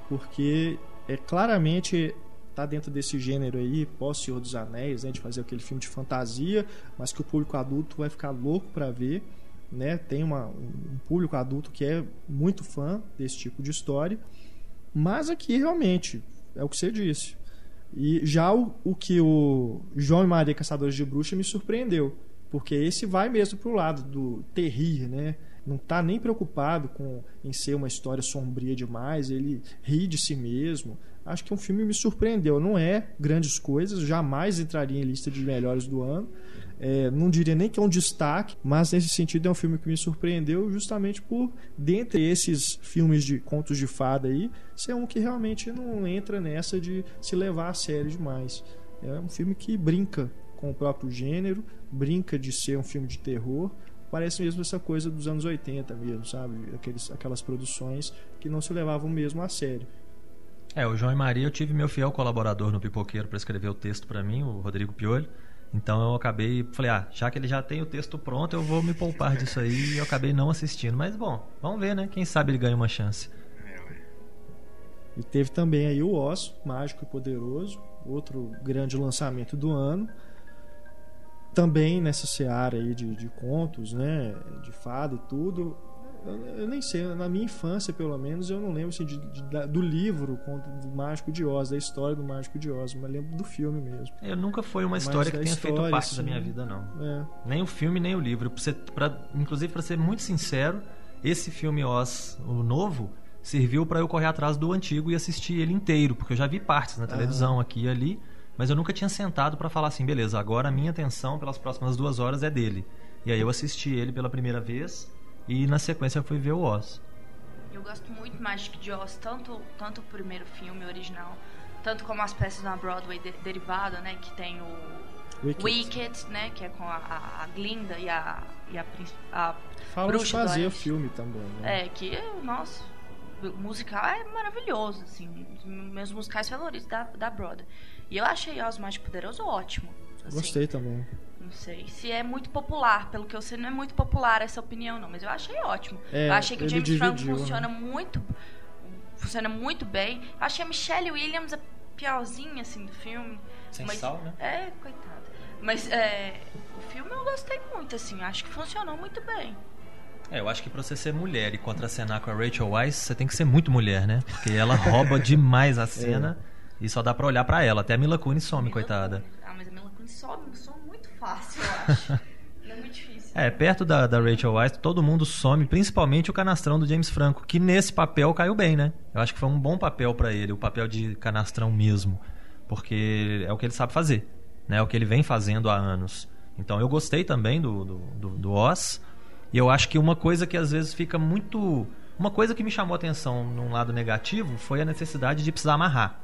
Porque é claramente tá dentro desse gênero aí, pós Senhor dos Anéis, né, de fazer aquele filme de fantasia, mas que o público adulto vai ficar louco para ver, né? Tem uma, um público adulto que é muito fã desse tipo de história, mas aqui realmente é o que você disse. E já o, o que o João e Maria Caçadores de Bruxa me surpreendeu, porque esse vai mesmo pro lado do terrir, né? Não tá nem preocupado com em ser uma história sombria demais, ele ri de si mesmo. Acho que um filme me surpreendeu. Não é grandes coisas, jamais entraria em lista de melhores do ano. É, não diria nem que é um destaque, mas nesse sentido é um filme que me surpreendeu justamente por, dentre esses filmes de contos de fada aí, ser um que realmente não entra nessa de se levar a sério demais. É um filme que brinca com o próprio gênero, brinca de ser um filme de terror. Parece mesmo essa coisa dos anos 80 mesmo, sabe? Aqueles, aquelas produções que não se levavam mesmo a sério. É, o João e Maria, eu tive meu fiel colaborador no Pipoqueiro para escrever o texto para mim, o Rodrigo Piolho. Então eu acabei, falei, ah, já que ele já tem o texto pronto, eu vou me poupar disso aí e eu acabei não assistindo. Mas bom, vamos ver, né? Quem sabe ele ganha uma chance. E teve também aí o Oz, Mágico e Poderoso, outro grande lançamento do ano. Também nessa seara aí de, de contos, né? De fada e tudo. Eu, nem sei, na minha infância, pelo menos, eu não lembro assim, de, de- do livro conto do Mágico de Oz, da história do Mágico de Oz, mas lembro do filme mesmo. Eu nunca foi uma história que tenha feito história, parte da sim. minha vida, não. É, Nem o filme, nem o livro. Pra ser- pra- inclusive, para ser muito sincero, esse filme Oz, o novo, serviu para eu correr atrás do antigo e assistir ele inteiro, porque eu já vi partes na televisão aqui e ali, mas eu nunca tinha sentado para falar assim, beleza, agora a minha atenção pelas próximas duas horas é dele. E aí eu assisti ele pela primeira vez e na sequência eu fui ver o Oz. Eu gosto muito mais de de Oz, tanto, tanto o primeiro filme original, tanto como as peças na Broadway de, derivada, né? Que tem o Wicked. Wicked, né? Que é com a, a, a Glinda e a, e a, príncipe- a Falam de Bruxa do fazer o filme também, né? É, que, nossa, o musical é maravilhoso, assim. um dos Meus musicais favoritos da, da Broadway. E eu achei Oz Mágico Poderoso ótimo. assim. Gostei também. Não sei se é muito popular, pelo que eu sei, não é muito popular essa opinião, não, mas eu achei ótimo. É, eu achei que o James Franco dividiu, né? funciona muito. Funciona muito bem. Eu achei a Michelle Williams a piorzinha, assim, do filme. Sem mas, sal, né? É, coitada. Mas é, o filme eu gostei muito, assim. Acho que funcionou muito bem. É, eu acho que pra você ser mulher e contracenar com a Rachel Weisz, você tem que ser muito mulher, né? Porque ela rouba demais a cena e só dá pra olhar pra ela. Até a Mila Kunis some, Mila coitada. Kunis. Ah, mas a Mila Kunis some, some fácil, eu acho. Não é muito difícil. É, perto da, da Rachel Weisz, todo mundo some, principalmente o canastrão do James Franco, que nesse papel caiu bem, né? Eu acho que foi um bom papel pra ele, o papel de canastrão mesmo, porque é o que ele sabe fazer, né? É o que ele vem fazendo há anos. Então eu gostei também do, do, do, do Oz, e eu acho que uma coisa que às vezes fica muito... Uma coisa que me chamou a atenção num lado negativo foi a necessidade de precisar amarrar.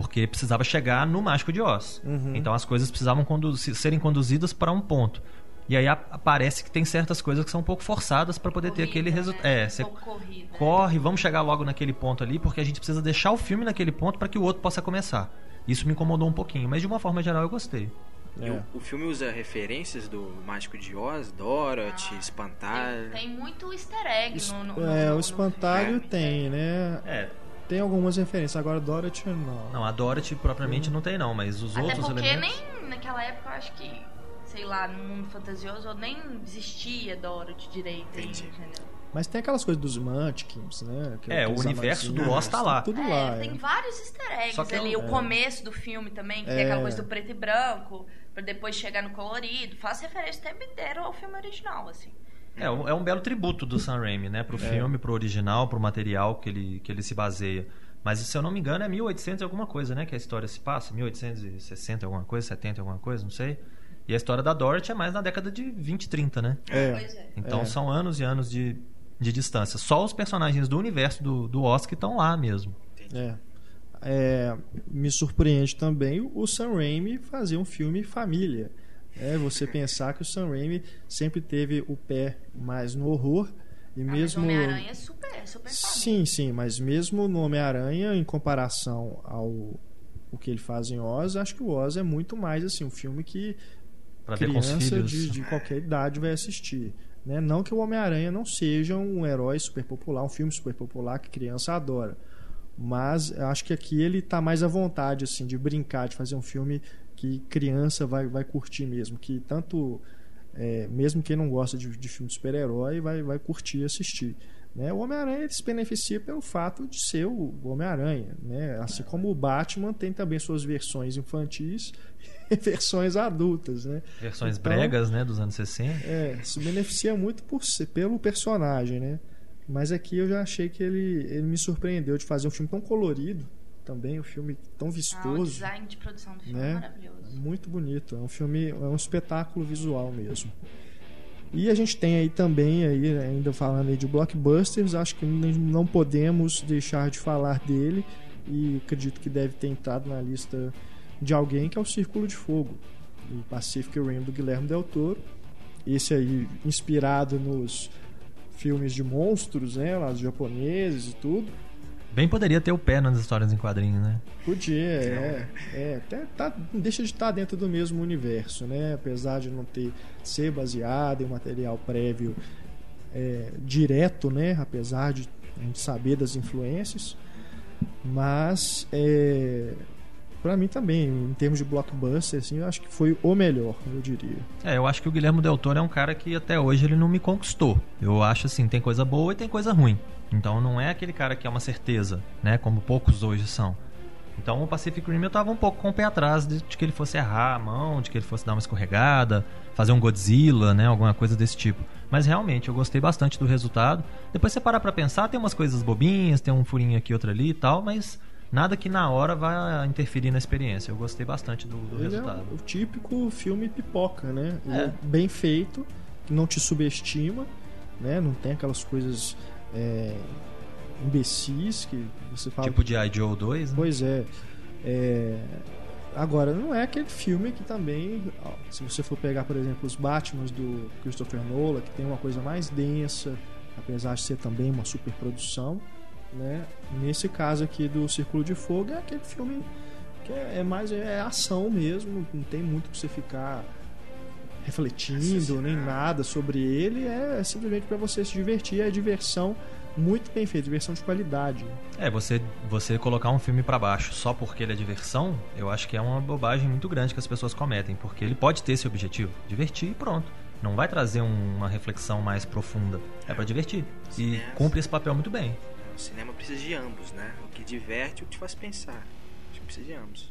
Porque precisava chegar no Mágico de Oz. Uhum. Então as coisas precisavam serem conduzidas para um ponto. E aí parece que tem certas coisas que são um pouco forçadas para poder ter Corrida, aquele resultado. né? É, você corrida. corre, vamos chegar logo naquele ponto ali, porque a gente precisa deixar o filme naquele ponto para que o outro possa começar. Isso me incomodou um pouquinho, mas de uma forma geral eu gostei. E É. o, o filme usa referências do Mágico de Oz, Dorothy, Espantalho. Tem, tem muito easter egg no, no, é, no- o no espantalho filme. tem, né? É, Tem algumas referências. Agora Dorothy não. não, a Dorothy propriamente não tem não, mas os Até outros porque elementos... nem naquela época eu acho que, sei lá, no mundo fantasioso nem existia Dorothy direito, Entendi. entendeu? Mas tem aquelas coisas dos Munchkins, né? Que É, o universo do Oz tá lá. Tudo É, lá. tem é. vários easter eggs Só que ali. eu- O é. começo do filme também, que tem É. aquela coisa do preto e branco, pra depois chegar no colorido. Faz referência o tempo inteiro ao filme original, assim. É, um- é um belo tributo do Sam Raimi, né? Pro filme, pro original, pro material que ele, que ele se baseia. Mas, se eu não me engano, é 1800 e alguma coisa, né? Que a história se passa. 1860 e alguma coisa, 70 e alguma coisa, não sei. E a história da Dorothy é mais na década de 20, 30, né? É. Pois é. Então É. são anos e anos de, de distância. Só os personagens do universo do, do que estão lá mesmo. É. É, me surpreende também o Sam Raimi fazer um filme família. É você pensar que o Sam Raimi sempre teve o pé mais no horror e Ah, mesmo Mas Homem-Aranha é super, é super Sim, sim, mas mesmo no Homem-Aranha, em comparação ao o que ele faz em Oz, acho que o Oz é muito mais assim, um filme que Pra criança de, de qualquer idade vai assistir. Né? Não que o Homem-Aranha não seja um herói super popular, um filme super popular que criança adora. Mas acho que aqui ele está mais à vontade assim de brincar, de fazer um filme que criança vai, vai curtir mesmo. Que tanto, é, mesmo quem não gosta de, de filme de super-herói, vai, vai curtir assistir. Né? O Homem-Aranha se beneficia pelo fato de ser o Homem-Aranha. Né? Assim como o Batman tem também suas versões infantis e versões adultas. Né? Versões Então- bregas, né, dos anos 60. É, se beneficia muito por ser, pelo personagem, né? Mas aqui eu já achei que ele, ele me surpreendeu de fazer um filme tão colorido também, um filme tão Ah, o vistoso, design de produção do filme né? é maravilhoso. muito bonito. É um filme, é um espetáculo visual mesmo. E a gente tem aí também, aí, ainda falando aí de blockbusters, acho que não podemos deixar de falar dele e acredito que deve ter entrado na lista de alguém que é o Círculo de Fogo, o Pacific Rim do Guilherme Del Toro. Esse aí inspirado nos filmes de monstros, né, lá os japoneses e tudo. Bem poderia ter o pé nas histórias em quadrinhos, né? Podia, é. é até tá, deixa de estar dentro do mesmo universo, né? Apesar de não ter ser baseado em material prévio é, direto, né? Apesar de a gente saber das influências, mas é, para mim também, em termos de blockbuster, assim, eu acho que foi o melhor, eu diria. É, eu acho que o Guilherme Del Toro é um cara que até hoje ele não me conquistou. Eu acho assim, tem coisa boa e tem coisa ruim. Então não é aquele cara que é uma certeza, né? Como poucos hoje são. Então o Pacific Rim eu tava um pouco com o pé atrás de, de que ele fosse errar a mão, de que ele fosse dar uma escorregada, fazer um Godzilla, né? Alguma coisa desse tipo. Mas realmente eu gostei bastante do resultado. Depois você parar pra pensar, tem umas coisas bobinhas, tem um furinho aqui, outro ali e tal, mas nada que na hora vá interferir na experiência. Eu gostei bastante do, do é resultado. o, o típico filme pipoca, né? É. é bem feito, que não te subestima, né? Não tem aquelas coisas é, imbecis que você fala. Tipo de I. Joe 2, né? Pois é. É, Agora, não é aquele filme que também, se você for pegar, por exemplo, os Batmans do Christopher Nolan, que tem uma coisa mais densa, apesar de ser também uma superprodução, né? Nesse caso aqui do Círculo de Fogo é aquele filme que é, é mais é ação mesmo, não tem muito pra você ficar refletindo nem nada sobre ele, é simplesmente para você se divertir, é diversão muito bem feita, diversão de qualidade. É, você, você colocar um filme pra baixo só porque ele é diversão, eu acho que é uma bobagem muito grande que as pessoas cometem, porque ele pode ter esse objetivo, divertir e pronto. Não vai trazer um- uma reflexão mais profunda. É pra divertir. E cumpre esse papel muito bem. O cinema precisa de ambos, né? O que diverte e o que te faz pensar. Acho que precisa de ambos.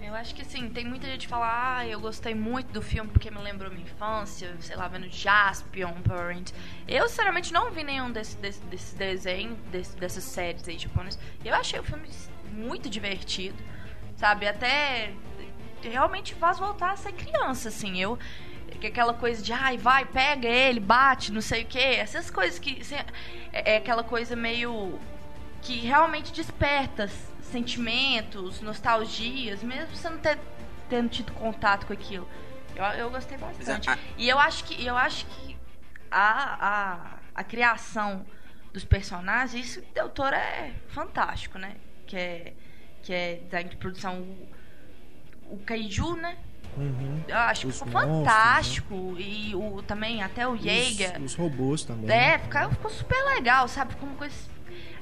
Eu acho que assim, tem muita gente que fala, ah, eu gostei muito do filme porque me lembrou minha infância, sei lá, vendo Jaspion, Parent. Eu, sinceramente, não vi nenhum desses desse, desse desenhos, desse, dessas séries aí japonesas. Eu achei o filme muito divertido, sabe? Até realmente faz voltar a ser criança, assim. Eu. que Aquela coisa de, ai, vai, pega ele, bate, não sei o quê. Essas coisas que. assim, É, é aquela coisa meio. que realmente desperta sentimentos, nostalgias, mesmo você não ter, tendo tido contato com aquilo. Eu, eu gostei bastante. E eu acho que, eu acho que a, a, a criação dos personagens, isso Del Toro é fantástico, né? Que é, que é design de produção. O, o Kaiju, né? Uhum. Eu acho que Os ficou monstros, né? fantástico. E o, também, até o Os- Jaeger. Os, robôs também. É, ficou, ficou super legal, sabe? Ficou uma coisa.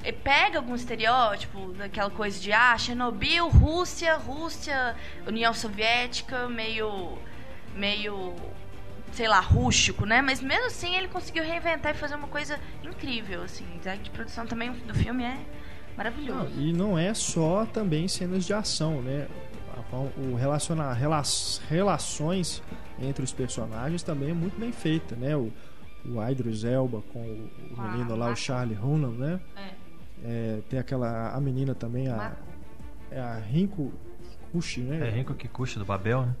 E Pega algum estereótipo, daquela coisa de ah, Chernobyl, Rússia, Rússia, União Soviética, meio. meio. sei lá, rústico, né? Mas mesmo assim ele conseguiu reinventar e fazer uma coisa incrível, assim. O design de produção também do filme é maravilhoso. Não, e não é só também cenas de ação, né? O relacionar rela- relações entre os personagens também é muito bem feita, né? O, o Idris Elba com o, o Com a menino lá, o. Charlie Hunnam, né? É. É, tem aquela a menina também, a, é a Rinko Kushi, né? É Rinko Kikuchi do Babel, né?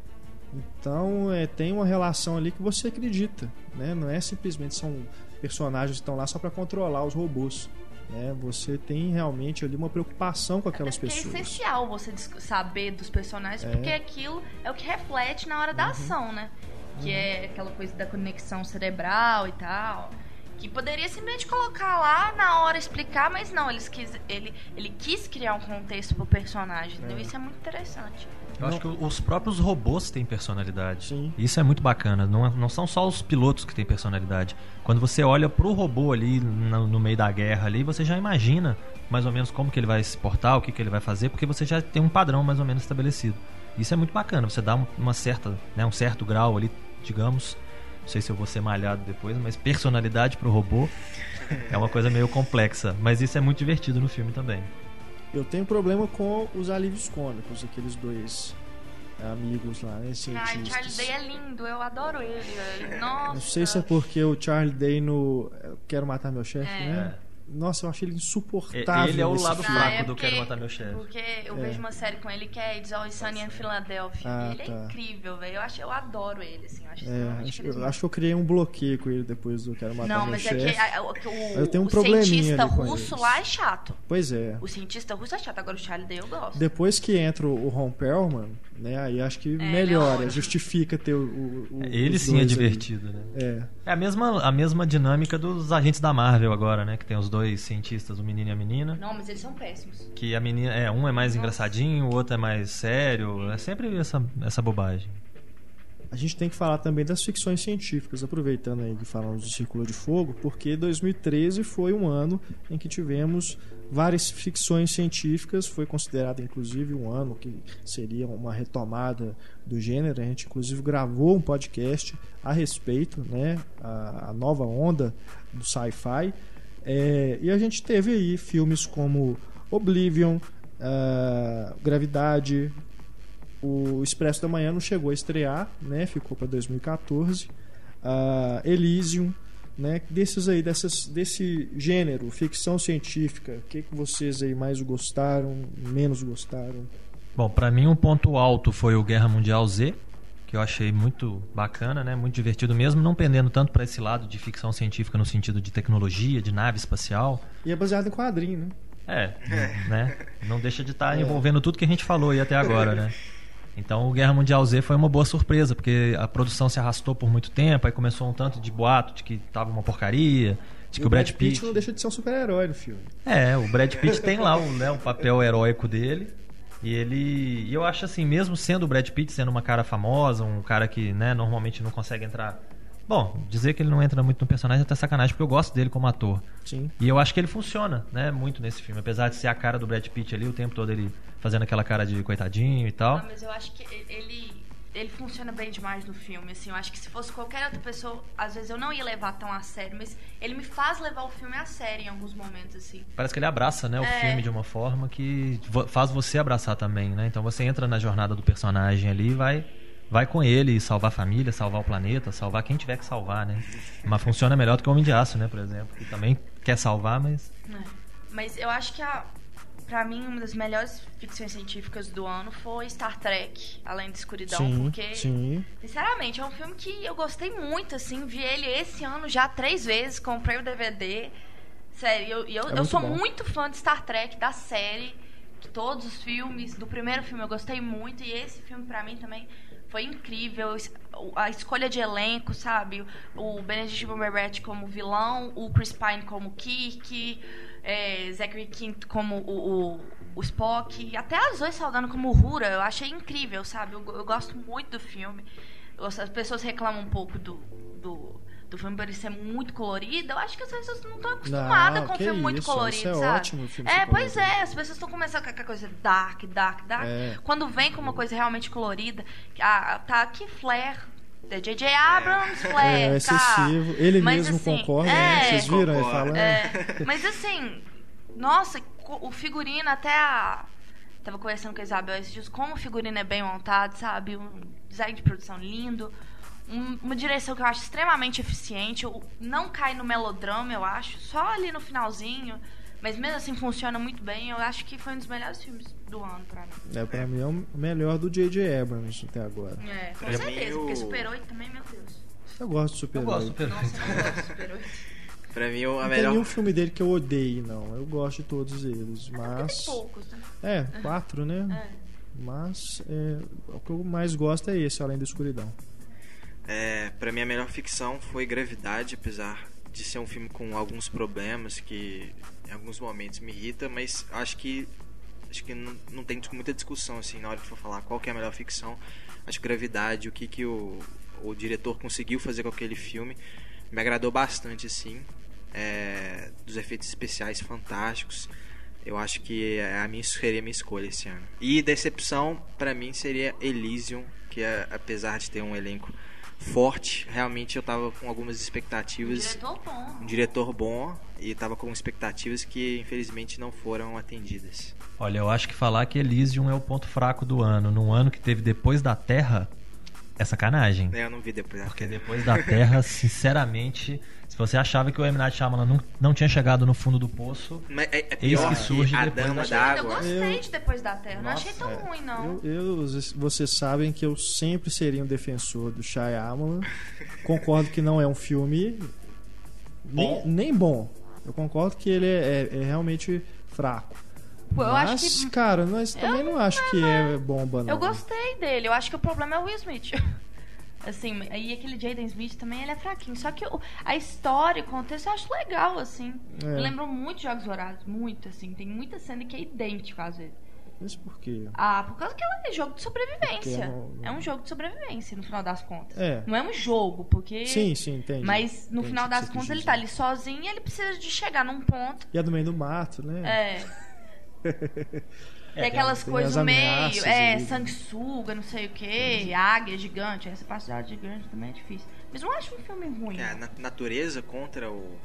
Então é, tem uma relação ali que você acredita, né? Não é simplesmente são personagens que estão lá só para controlar os robôs. Né? Você tem realmente ali uma preocupação com aquelas Até porque pessoas. É essencial você saber dos personagens, É. porque aquilo é o que reflete na hora da Uhum. ação, né? Que é aquela coisa da conexão cerebral e tal. Que poderia simplesmente colocar lá na hora explicar, mas não, eles quis, ele, ele quis criar um contexto pro personagem. entendeu? Isso é muito interessante. Eu acho que os próprios robôs têm personalidade. Sim. Isso é muito bacana. Não, não são só os pilotos que têm personalidade. Quando você olha pro robô ali no, no meio da guerra ali, você já imagina mais ou menos como que ele vai se portar, o que, que ele vai fazer, porque você já tem um padrão mais ou menos estabelecido. Isso é muito bacana. Você dá um- uma certa, né, um certo grau ali, digamos. Não sei se eu vou ser malhado depois, mas personalidade pro robô é uma coisa meio complexa. Mas isso é muito divertido no filme também. Eu tenho problema com os alívios cômicos, aqueles dois amigos lá, né? Ai, Cientistas. Charlie Day é lindo, eu adoro ele, velho. Nossa. Não sei se é porque o Charlie Day no Quero Matar Meu Chefe, É. né? Nossa, eu achei ele insuportável. Ele é o nesse lado filme. Ah, fraco é do porque- Quero Matar Meu Chefe. Porque eu É. vejo uma série com ele que é It's Always Sunny in Philadelphia. Ah, ele tá. é incrível, velho. Eu, acho, eu adoro ele, assim. Eu acho, É, acho, eu acho que eu criei um bloqueio com ele depois do Quero Matar Não, Meu mas é Chefe. que a- o, o, Eu tenho um o cientista russo lá é chato. Pois é. O cientista russo é chato, agora o Charlie Day eu gosto. Depois que entra o Ron Perlman, né? Aí acho que é melhora, ótimo. justifica ter o. o- Ele sim é divertido, né? É. É a mesma, a mesma dinâmica dos agentes da Marvel agora, né? Que tem os dois cientistas, o menino e a menina. Não, mas eles são péssimos. Que a menina. É, um é mais Nossa. engraçadinho, o outro é mais sério. É sempre essa, essa bobagem. A gente tem que falar também das ficções científicas, aproveitando aí que falamos do Círculo de Fogo, porque 2013 foi um ano em que tivemos várias ficções científicas, foi considerado inclusive um ano que seria uma retomada do gênero. A gente inclusive gravou um podcast a respeito, né, a, a nova onda do sci-fi. É, e a gente teve aí filmes como Oblivion, ah, Gravidade, o Expresso da Manhã não chegou a estrear, né? Ficou para 2014. Ah, Elysium, né? Desses aí, dessas, desse gênero, ficção científica, o que, que vocês aí mais gostaram, menos gostaram? Bom, pra mim um ponto alto foi o Guerra Mundial Z, que eu achei muito bacana, né? Muito divertido mesmo, não pendendo tanto pra esse lado de ficção científica no sentido de tecnologia, de nave espacial. E é baseado em quadrinho, né? É, né? Não deixa de estar envolvendo tudo que a gente falou aí até agora, né? Então o Guerra Mundial Z foi uma boa surpresa, porque a produção se arrastou por muito tempo, aí começou um tanto de boato de que tava uma porcaria, de que o Brad Pitt. não deixa de ser um super-herói no filme. É, o Brad Pitt tem lá o, né, o papel heróico dele. E ele. E eu acho assim, mesmo sendo o Brad Pitt, sendo uma cara famosa, um cara que né, normalmente não consegue entrar. Bom, dizer que ele não entra muito no personagem é até sacanagem, porque eu gosto dele como ator. Sim. E eu acho que ele funciona, né, muito nesse filme. Apesar de ser a cara do Brad Pitt ali, o tempo todo ele fazendo aquela cara de coitadinho e tal. Ah, mas eu acho que ele, ele funciona bem demais no filme, assim. Eu acho que se fosse qualquer outra pessoa, às vezes eu não ia levar tão a sério, mas ele me faz levar o filme a sério em alguns momentos, assim. Parece que ele abraça, né, o É. filme de uma forma que faz você abraçar também, né? Então você entra na jornada do personagem ali e vai vai com ele e salvar a família, salvar o planeta, salvar quem tiver que salvar, né? Mas funciona melhor do que o Homem de Aço, né, por exemplo, que também quer salvar, mas É. Mas eu acho que a, pra mim uma das melhores ficções científicas do ano foi Star Trek, Além da Escuridão, sim, porque sim. sinceramente é um filme que eu gostei muito, assim, vi ele esse ano já três vezes, comprei o DVD. Sério, eu, eu, É eu sou bom. muito fã de Star Trek, da série, de todos os filmes. Do primeiro filme eu gostei muito, e esse filme pra mim também foi incrível. A escolha de elenco, sabe? O Benedict Cumberbatch como vilão, o Chris Pine como Kirk, é, Zachary Quinto como o, o, o Spock, até a Zoe Saldana como Hura. Eu achei incrível, sabe? Eu, eu gosto muito do filme. As pessoas reclamam um pouco do, do, do filme por ele ser muito colorido. Eu acho que as pessoas não estão acostumadas Não, com um que filme muito isso, colorido, isso é sabe? ótimo, filme é, pois colorido. é, as pessoas estão começando com aquela coisa dark, dark, dark. É. Quando vem com uma coisa realmente colorida, ah, tá aqui flare. É J.J. Abrams, flare, É tá? excessivo. Ele Mas, mesmo assim, concorda, é, né? Vocês viram ele falando? É, mas assim, nossa, o figurino até a. Tava conversando com a Isabel esses dias, como o figurino é bem montado, sabe? Um design de produção lindo. um- uma direção que eu acho extremamente eficiente. Não cai no melodrama, eu acho. Só ali no finalzinho. Mas mesmo assim funciona muito bem. Eu acho que foi um dos melhores filmes do ano pra mim. É, pra mim é o melhor do J.J. Abrams até agora. É, com Pra mim, certeza. o- Porque Super 8 também, meu Deus. Eu gosto de Eu super gosto do Nossa, Super eu não gosto de Super 8. Pra mim, o- a Não tem melhor. nenhum filme dele que eu odeie, não. Eu gosto de todos eles, Tem mas... poucos, né? É, quatro, né? É. Mas é, o que eu mais gosto é esse, Além da Escuridão. É, pra mim, a melhor ficção foi Gravidade, apesar de ser um filme com alguns problemas que em alguns momentos me irrita, mas acho que acho que não, não tem muita discussão assim na hora que for falar qual que é a melhor ficção. Acho que Gravidade, o que que o, o diretor conseguiu fazer com aquele filme, me agradou bastante assim. É, dos efeitos especiais fantásticos. Eu acho que é a minha seria a minha escolha esse ano. E decepção pra mim seria Elysium, que é, apesar de ter um elenco forte, realmente eu tava com algumas expectativas, Diretor bom. um diretor bom e tava com expectativas que infelizmente não foram atendidas. Olha, eu acho que falar que Elysium é o ponto fraco do ano, num ano que teve Depois da Terra, é sacanagem. Eu não vi depois. Porque Depois da Terra, sinceramente, se você achava que o M. Night Shyamalan não, não tinha chegado no fundo do poço, Mas é, é Eis que surge a depois Dama da- da Eu Água. gostei de Depois da Terra. Não achei tão é. ruim, não. Eu, eu- vocês sabem que eu sempre seria um defensor do Shyamalan. Concordo que não é um filme Bom. Nem, nem bom. Eu concordo que ele é, é- é realmente fraco. Pô, eu Mas, acho que- cara, nós também não acho que é bomba, não. Eu gostei dele. Eu acho que o problema é o Will Smith. Assim, aí aquele Jaden Smith também, ele é fraquinho. Só que o- a história, o contexto, eu acho legal, assim. É. Me lembrou muito Jogos Vorazes. Muito, assim. Tem muita cena que é idêntica, às vezes. Mas por quê? Ah, por causa que ela é jogo de sobrevivência. Porque não- É um jogo de sobrevivência, no final das contas. É. Não é um jogo, porque... Sim, sim, entendi. Mas no Entendi final das contas ele tá ali sozinho e ele precisa de chegar num ponto. E é do meio do mato, né? É. É, tem aquelas tem coisas as no meio, é, né? sanguessuga, não sei o que, águia gigante. Essa parte da águia gigante também é difícil. Mas não acho um filme ruim. É, a na- natureza contra o. o-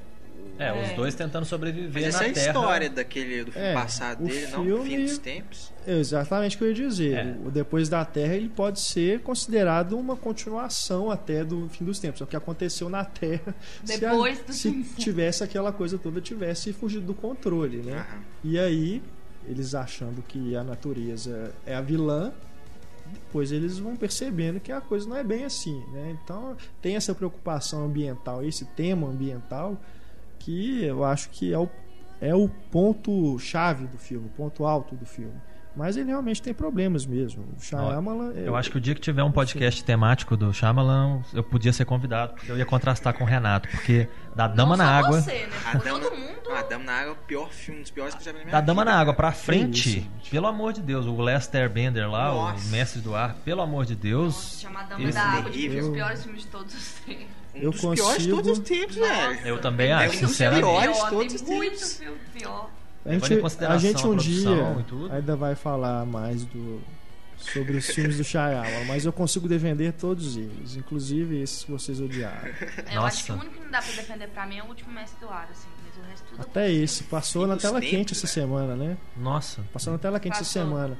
é, os É. dois tentando sobreviver Mas na essa é a Terra. história daquele do É, passado dele, não? filme- Fim dos tempos. É exatamente o que eu ia dizer. É. O Depois da Terra ele pode ser considerado uma continuação até do fim dos tempos. É o que aconteceu na Terra se a- Depois do se, fim dos tempos. tivesse aquela coisa toda tivesse fugido do controle, né? Aham. E aí eles achando que a natureza é a vilã, depois eles vão percebendo que a coisa não é bem assim, né? Então tem essa preocupação ambiental, esse tema ambiental que eu acho que é o, é o ponto chave do filme, o ponto alto do filme. Mas ele realmente tem problemas mesmo. O Shyamalan, Eu acho que o dia que tiver um podcast temático do Shyamalan, eu podia ser convidado, porque eu ia contrastar com o Renato, porque da Dama não na Água, Você, né? A Dama, todo mundo. a Dama na Água é o pior filme, um dos piores que eu já vi na minha da Dama vida. na Água pra frente, isso, pelo amor de Deus, o Lester Bender lá, Nossa. o mestre do ar, pelo amor de Deus, Nossa, chamar Dama Esse da Água de um dos piores filmes de todos os tempos. Um Eu dos piores de consigo- todos os tempos, velho. eu também É acho, um dos sinceramente. piores. Pior, todos os tem muito tempos. filme pior. A gente, a gente a um produção dia ainda vai falar mais do sobre os filmes do Shyamalan, mas eu consigo defender todos eles, inclusive esses que vocês odiaram. Eu Nossa. acho que o único que não dá pra defender pra mim é o último Mestre do Ar, assim. Mas o resto tudo Até esse passou na tela tempos, quente essa velho. semana, né? Nossa. Passou na tela quente essa Passou. semana.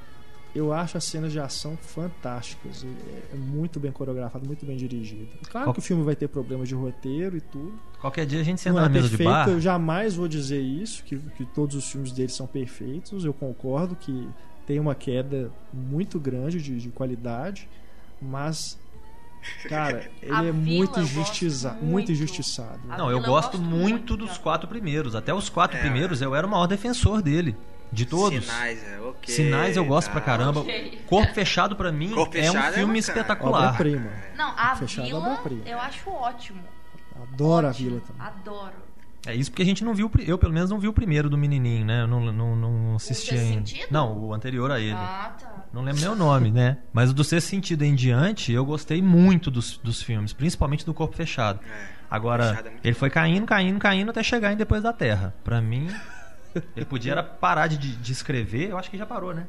Eu acho as cenas de ação fantásticas. É é muito bem coreografado, muito bem dirigido. Claro Qual- que o filme vai ter problemas de roteiro e tudo. Qualquer dia a gente senta Não na é mesa de perfeito, bar. eu jamais vou dizer isso, que, que todos os filmes dele são perfeitos. Eu concordo que tem uma queda muito grande de, de qualidade, mas, cara, ele A é muito, eu injustiça, gosto muito muito. injustiçado. A Não, eu gosto gosto muito muito, dos quatro primeiros. Até os quatro É. primeiros eu era o maior defensor dele. De todos. Sinais, é, ok. Sinais eu gosto tá. pra caramba. Ok. Corpo Fechado pra mim Corpo é Fechado um é filme bacana. espetacular. Obra-prima. Não, a Fechado é Vila eu acho ótimo. Adoro a Ótimo. Vila também. Adoro. É isso porque a gente não viu, eu pelo menos não vi o primeiro do menininho, né? Eu não, não, não assisti ainda. Sentido? Não, o anterior a ele. Ah, tá. Não lembro nem o nome, né? Mas o do Sexto Sentido em diante, eu gostei muito dos, dos filmes, principalmente do Corpo Fechado. É, Agora, Fechado é ele foi caindo, caindo, caindo até chegar em Depois da Terra. Pra mim, ele podia era parar de, de escrever, eu acho que já parou, né?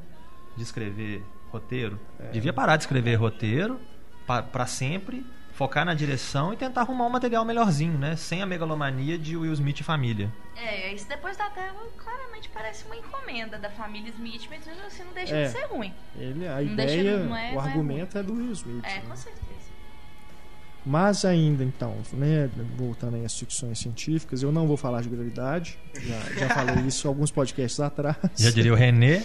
De escrever roteiro. É. Devia parar de escrever roteiro pa- pra sempre, focar na direção e tentar arrumar um material melhorzinho, né? Sem a megalomania de Will Smith e família. É, isso depois da Terra claramente parece uma encomenda da família Smith, mas assim não deixa É. de ser ruim. Ele, a Não deixa- ideia, não é- o é argumento é, do Will Smith. É, né? com certeza. Mas ainda então, né, voltando aí às ficções científicas, eu não vou falar de gravidade. Já, já falei isso alguns podcasts atrás. Já diria o Renê,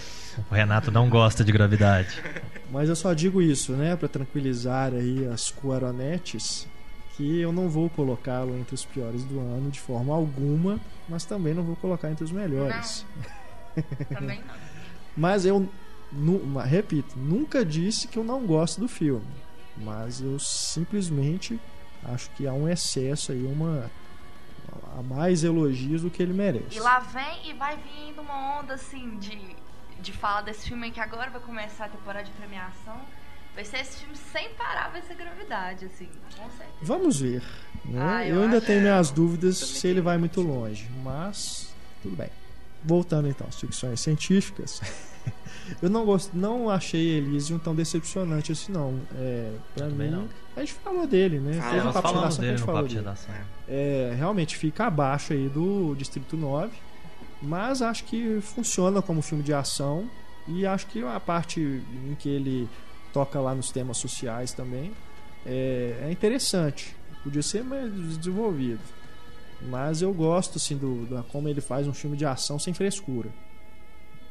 o Renato não gosta de gravidade. Mas eu só digo isso, né, para tranquilizar aí as cuaronetes, que eu não vou colocá-lo entre os piores do ano de forma alguma, mas também não vou colocar entre os melhores. Não. também não. mas eu, nu, repito, nunca disse que eu não gosto do filme mas eu simplesmente acho que há um excesso aí, uma a mais elogios do que ele merece. E lá vem e vai vindo uma onda assim de, de falar desse filme que agora vai começar a temporada de premiação. Vai ser esse filme sem parar, vai ser gravidade, assim, com certeza. Vamos ver. Né? Ah, eu eu ainda tenho minhas dúvidas se ele vai muito longe, mas tudo bem. Voltando então às ficções científicas, eu não gosto, não achei Elysium tão decepcionante assim não. É, pra Também mim, não. a gente falou dele, né? Ah, Teve um papo de redação que a gente falou dele. redação. É, realmente fica abaixo aí do Distrito 9, mas acho que funciona como filme de ação e acho que a parte em que ele toca lá nos temas sociais também é, é interessante. Podia ser mais desenvolvido. Mas eu gosto assim do, da como ele faz um filme de ação sem frescura.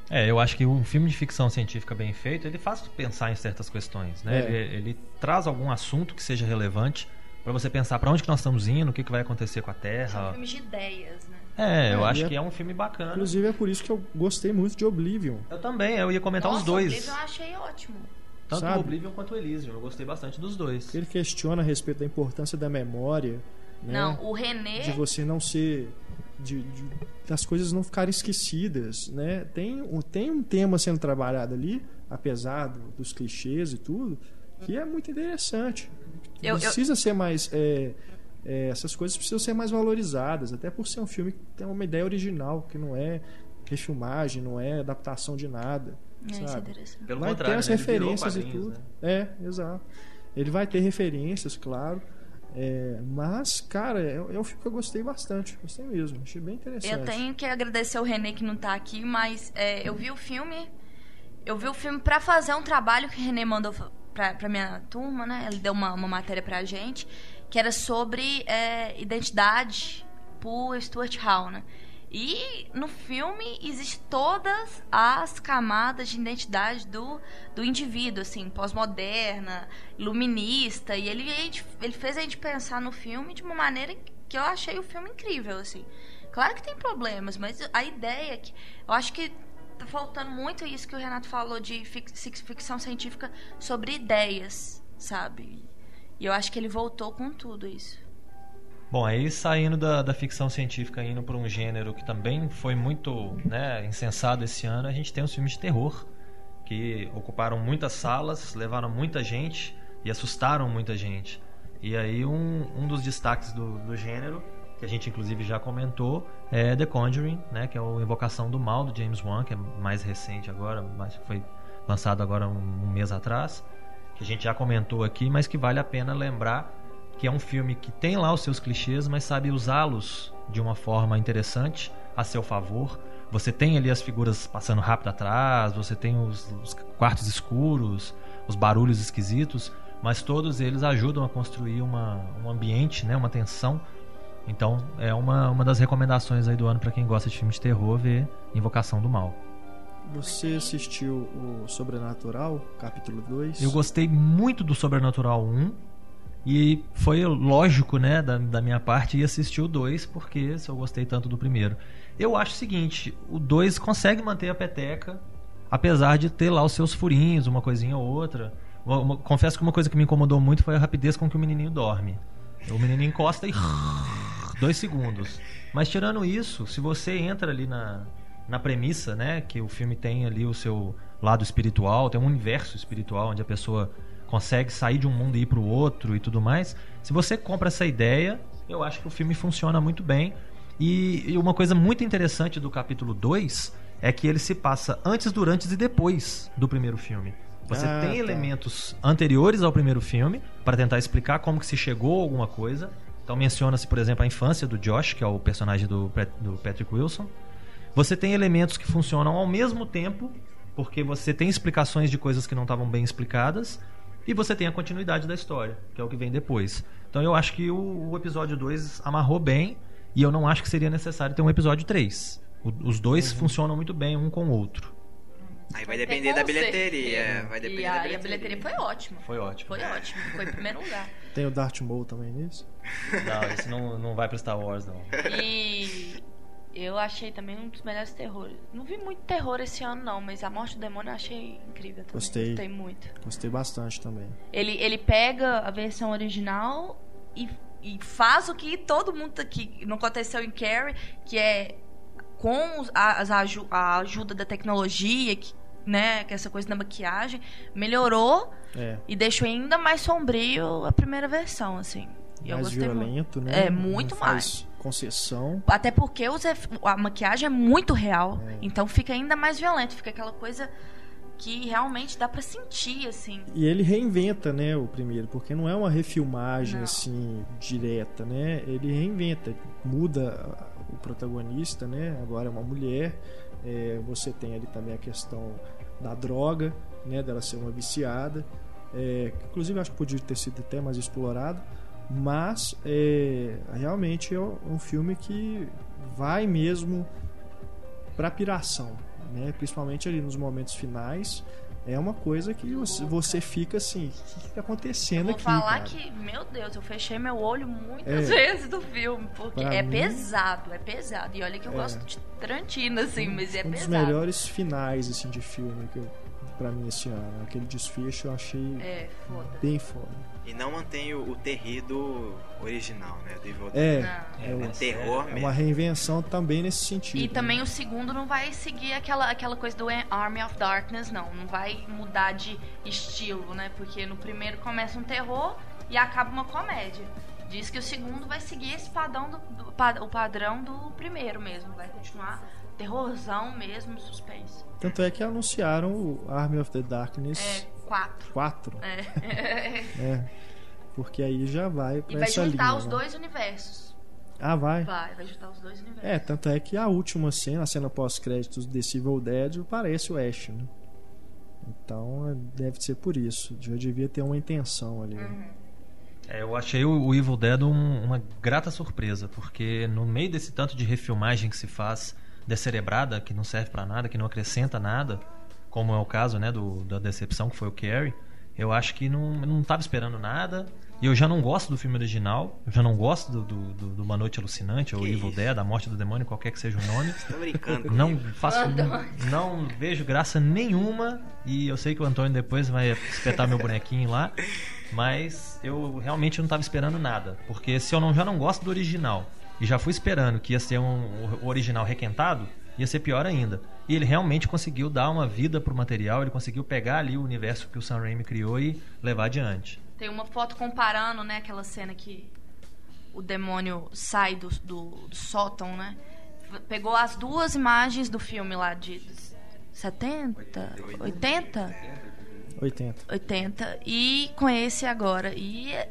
É, eu acho que um filme de ficção científica bem feito, ele faz pensar em certas questões, né? É. Ele, ele traz algum assunto que seja relevante pra você pensar pra onde que nós estamos indo, o que, que vai acontecer com a Terra. filmes de ideias, né? É, eu É, acho é- que é um filme bacana. Inclusive é por isso que eu gostei muito de Oblivion. Eu também, eu ia comentar Nossa, os dois. Oblivion eu achei ótimo. Tanto sabe? o Oblivion quanto o Elysium. Eu gostei bastante dos dois. Ele questiona a respeito da importância da memória, né? Não, o René. de você não ser de, de- das coisas não ficarem esquecidas né tem um tem um tema sendo trabalhado ali apesar do- dos clichês e tudo que é muito interessante Eu- eu- precisa ser mais é, é, essas coisas precisam ser mais valorizadas até por ser um filme que tem uma ideia original que não é refilmagem não é adaptação de nada É, isso é sabe? interessante. Pelo vai ter contrário, as né? Referências e tudo. né? É, exato. Ele vai ter referências, claro. É, mas, cara, é, é filme que eu gostei bastante. Gostei mesmo. Achei bem interessante. Eu tenho que agradecer o René que não tá aqui, mas é, eu vi o filme. Eu vi o filme pra fazer um trabalho que o René mandou pra, pra minha turma, né? Ele deu uma, uma matéria pra gente, que era sobre é, identidade por Stuart Hall, né? E no filme existe todas as camadas de identidade do, do indivíduo, assim, pós-moderna, iluminista, e ele, ele fez a gente pensar no filme de uma maneira que eu achei o filme incrível, assim. Claro que tem problemas, mas a ideia é que eu acho que tá faltando muito isso que o Renato falou de fic- fic- ficção científica sobre ideias, sabe? E eu acho que ele voltou com tudo isso. Bom, aí saindo da, da ficção científica, indo para um gênero que também foi muito né, insensado esse ano, a gente tem os filmes de terror, que ocuparam muitas salas, levaram muita gente e assustaram muita gente. E aí um, um dos destaques do, do gênero, que a gente inclusive já comentou, é The Conjuring, né, que é o Invocação do Mal do James Wan, que é mais recente agora, mas foi lançado agora um, um mês atrás, que a gente já comentou aqui, mas que vale a pena lembrar que é um filme que tem lá os seus clichês, mas sabe usá-los de uma forma interessante, a seu favor. Você tem ali as figuras passando rápido atrás, você tem os, os quartos escuros, os barulhos esquisitos, mas todos eles ajudam a construir uma, um ambiente, né, uma tensão. Então é uma, uma das recomendações aí do ano para quem gosta de filme de terror ver Invocação do Mal. Você assistiu o Sobrenatural, capítulo 2? Eu gostei muito do Sobrenatural 1 e foi lógico, né, da, da minha parte ir assistir o 2, porque se eu gostei tanto do primeiro. Eu acho o seguinte, o 2 consegue manter a peteca, apesar de ter lá os seus furinhos, uma coisinha ou outra. Uma- uma- confesso que uma coisa que me incomodou muito foi a rapidez com que o menininho dorme. O menininho encosta e... dois segundos. Mas tirando isso, se você entra ali na, na premissa, né, que o filme tem ali o seu lado espiritual, tem um universo espiritual onde a pessoa consegue sair de um mundo e ir para o outro e tudo mais. Se você compra essa ideia, eu acho que o filme funciona muito bem. E, e uma coisa muito interessante do capítulo 2 é que ele se passa antes, durante e depois do primeiro filme. Você Ah, tem tá. elementos anteriores ao primeiro filme para tentar explicar como que se chegou a alguma coisa. Então menciona-se, por exemplo, a infância do Josh, que é o personagem do, do Patrick Wilson. Você tem elementos que funcionam ao mesmo tempo, porque você tem explicações de coisas que não estavam bem explicadas, e você tem a continuidade da história, que é o que vem depois. Então eu acho que o, o episódio 2 amarrou bem e eu não acho que seria necessário ter um episódio 3. O- os dois Uhum. funcionam muito bem um com o outro. Aí vai depender da bilheteria. certeza. Vai depender e a, da e a bilheteria. bilheteria foi ótima. Foi ótimo. Foi ótimo. Foi em primeiro lugar. Tem o Darth Maul também nisso? Não, esse não, não vai pro Star Wars, não. E eu achei também um dos melhores terrores. Não vi muito terror esse ano, não, mas a morte do demônio eu achei incrível também. Gostei. Gostei muito. Gostei bastante também. Ele, ele pega a versão original e, e faz o que todo mundo tá aqui não aconteceu em Carrie, que é com a, a ajuda da tecnologia, que, né, que essa coisa da maquiagem, melhorou É. e deixou ainda mais sombrio a primeira versão, assim. Mais gostei muito. violento, né? É, muito faz concessão. Até porque os a maquiagem é muito real. É. Então fica ainda mais violento. Fica aquela coisa que realmente dá pra sentir, assim. E ele reinventa, né, o primeiro, porque não é uma refilmagem Não. assim direta, né? Ele reinventa, muda o protagonista, né? Agora é uma mulher. É, você tem ali também a questão da droga, né? Dela ser uma viciada. É, que inclusive acho que podia ter sido até mais explorado, mas é, realmente é um filme que vai mesmo para piração, né? Principalmente ali nos momentos finais. É uma coisa que você, você fica assim, o que está acontecendo Vou aqui? falar cara? que, meu Deus, eu fechei meu olho muitas É. vezes do filme. Porque Pra é mim- pesado, é pesado. E olha que eu É. gosto de Tarantino, assim, mas é um dos pesado. melhores finais assim de filme que eu, para mim esse ano, aquele desfecho eu achei É, foda. bem foda. E não mantém o, o terrido original, né? Do Evil Dead. É, Não. é, É um- terror é mesmo. uma reinvenção também nesse sentido. E também né? o segundo não vai seguir aquela, aquela coisa do Army of Darkness, não. Não vai mudar de estilo, né? Porque no primeiro começa um terror e acaba uma comédia. Diz que o segundo vai seguir esse padrão do, do- o padrão do primeiro mesmo. Vai continuar terrorzão mesmo, suspense. Tanto é que anunciaram o Army of the Darkness Quatro. 4, É. é. Porque aí já vai pra e vai essa juntar linha. os né? dois universos. Ah, vai. Vai, vai juntar os dois universos. É, tanto é que a última cena, a cena pós-créditos desse Evil Dead, parece o Ash, né? Então, é, deve ser por isso. Já devia ter uma intenção ali. Uhum. É, eu achei o Evil Dead um- uma grata surpresa, porque no meio desse tanto de refilmagem que se faz descerebrada, que não serve pra nada, que não acrescenta nada, como é o caso né, do, da decepção que foi o Carrie, eu acho que não, não tava esperando nada. E eu já não gosto do filme original, eu já não gosto do, do, do- do Uma Noite Alucinante, ou Que Evil isso? Dead, a Morte do Demônio, qualquer que seja o nome. Tô brincando. Não comigo. faço. Não vejo graça nenhuma. E eu sei que o Antônio depois vai espetar meu bonequinho lá. Mas eu realmente não estava esperando nada. Porque se eu não, já não gosto do original e já fui esperando que ia ser um, o original requentado, ia ser pior ainda. E ele realmente conseguiu dar uma vida pro material, ele conseguiu pegar ali o universo que o Sam Raimi criou e levar adiante. Tem uma foto comparando, né, aquela cena que o demônio sai do, do, do sótão, né? Pegou as duas imagens do filme lá de 70, 80, 80. 80 e com esse agora. E é-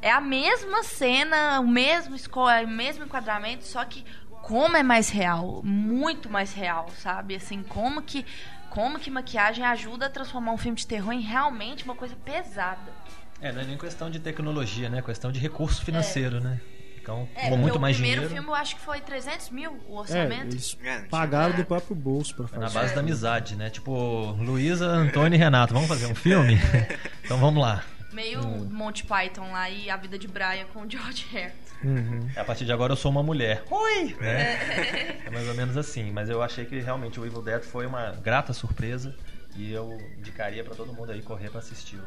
é a mesma cena, o mesmo é o mesmo enquadramento, só que como é mais real, muito mais real, sabe? Assim, como que como que maquiagem ajuda a transformar um filme de terror em realmente uma coisa pesada. É, não é nem questão de tecnologia, né? É questão de recurso financeiro, né? Então, É, com porque muito o mais primeiro dinheiro. filme eu acho que foi 300 mil o É, orçamento. eles É, não pagaram do próprio bolso pra É fazer. na base da amizade, né? Tipo, Luísa, Antônio e Renato, vamos fazer um filme? então vamos lá. Meio Hum. Monty Python lá e A Vida de Brian com o George Hare. Uhum. A partir de agora eu sou uma mulher. Oi! Né? É mais ou menos assim. Mas eu achei que realmente o Evil Dead foi uma grata surpresa. E eu indicaria pra todo mundo aí correr pra assistir.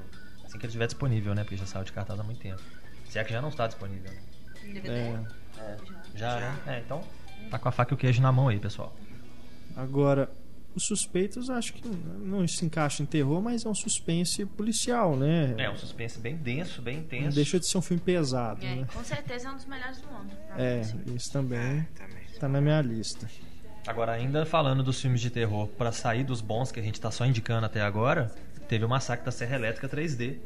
Assim que ele estiver disponível, né? Porque já saiu de cartaz há muito tempo. Se é que já não está disponível. né? É. É, já, né? É, então tá com a faca e o queijo na mão aí, pessoal. Agora, os suspeitos acho que não se encaixa em terror, mas é um suspense policial, né? É um suspense bem denso, bem Não intenso. deixa de ser um filme pesado, É, né? com certeza é um dos melhores do mundo. É, assim. isso também É, também. tá na minha lista. Agora, ainda falando dos filmes de terror, pra sair dos bons que a gente tá só indicando até agora, teve o Massacre da Serra Elétrica 3D.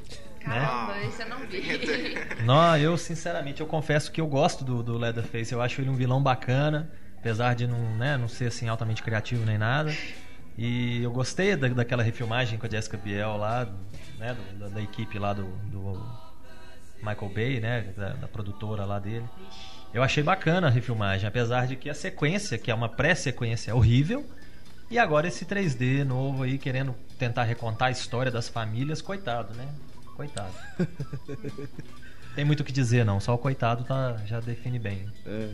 Né? Caramba, esse eu não vi. Não, eu sinceramente eu confesso que eu gosto do, do Leatherface. Eu acho ele um vilão bacana, apesar de não, né, não ser assim altamente criativo nem nada. E eu gostei da, daquela refilmagem com a Jessica Biel lá, né, da, da equipe lá do, do Michael Bay, né? Da, da produtora lá dele. Eu achei bacana a refilmagem, apesar de que a sequência, que é uma pré-sequência, é horrível. E agora esse 3D novo aí, querendo tentar recontar a história das famílias, coitado, né? Coitado. Tem muito o que dizer, não. Só o coitado tá, já define bem. É.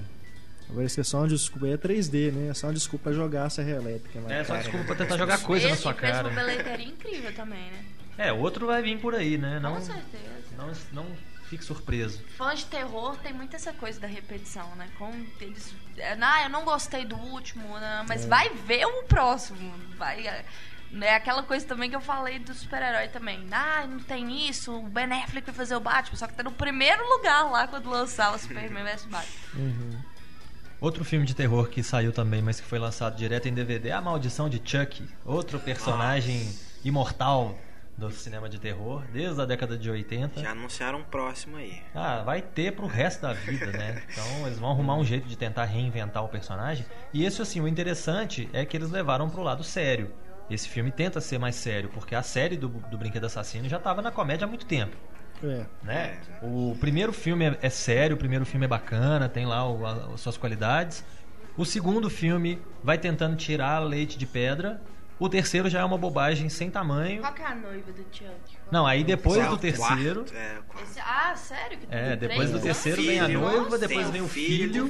Agora isso é só uma desculpa. É 3D, né? É só uma desculpa pra jogar a serra elétrica. na É, só cara. desculpa pra tentar jogar coisa na Esse sua cara. uma bilheteria incrível também, né? É, outro vai vir por aí, né? Não, Com certeza. não, não fique surpreso. Fãs de terror tem muito essa coisa da repetição, né? Com eles. é, Ah, eu não gostei do último, né? mas vai ver o próximo. Vai. é, É aquela coisa também que eu falei do super-herói também. Ah, não tem isso, o Ben Affleck vai fazer o Batman, só que tá no primeiro lugar lá quando lançar o Superman vs Batman. Uhum. Outro filme de terror que saiu também, mas que foi lançado direto em DVD, é A Maldição de Chuck. Outro personagem imortal do cinema de terror, desde a década de 80. Já anunciaram um próximo aí. Ah, vai ter pro resto da vida, né? Então eles vão arrumar um jeito de tentar reinventar o personagem. E esse, assim, o interessante é que eles levaram pro lado sério. Esse filme tenta ser mais sério, porque a série do, do Brinquedo Assassino já tava na comédia há muito tempo. É. né? O primeiro filme é, é sério, o primeiro filme é bacana, tem lá o- a- as suas qualidades. O segundo filme vai tentando tirar leite de pedra. O terceiro já é uma bobagem sem tamanho. Qual que é a noiva do Chuck? Não, aí depois é do o terceiro. quarto, é, o quarto. Esse- Ah, sério? Que É, depois três do terceiro vem a noiva, depois vem o um filho. filho. O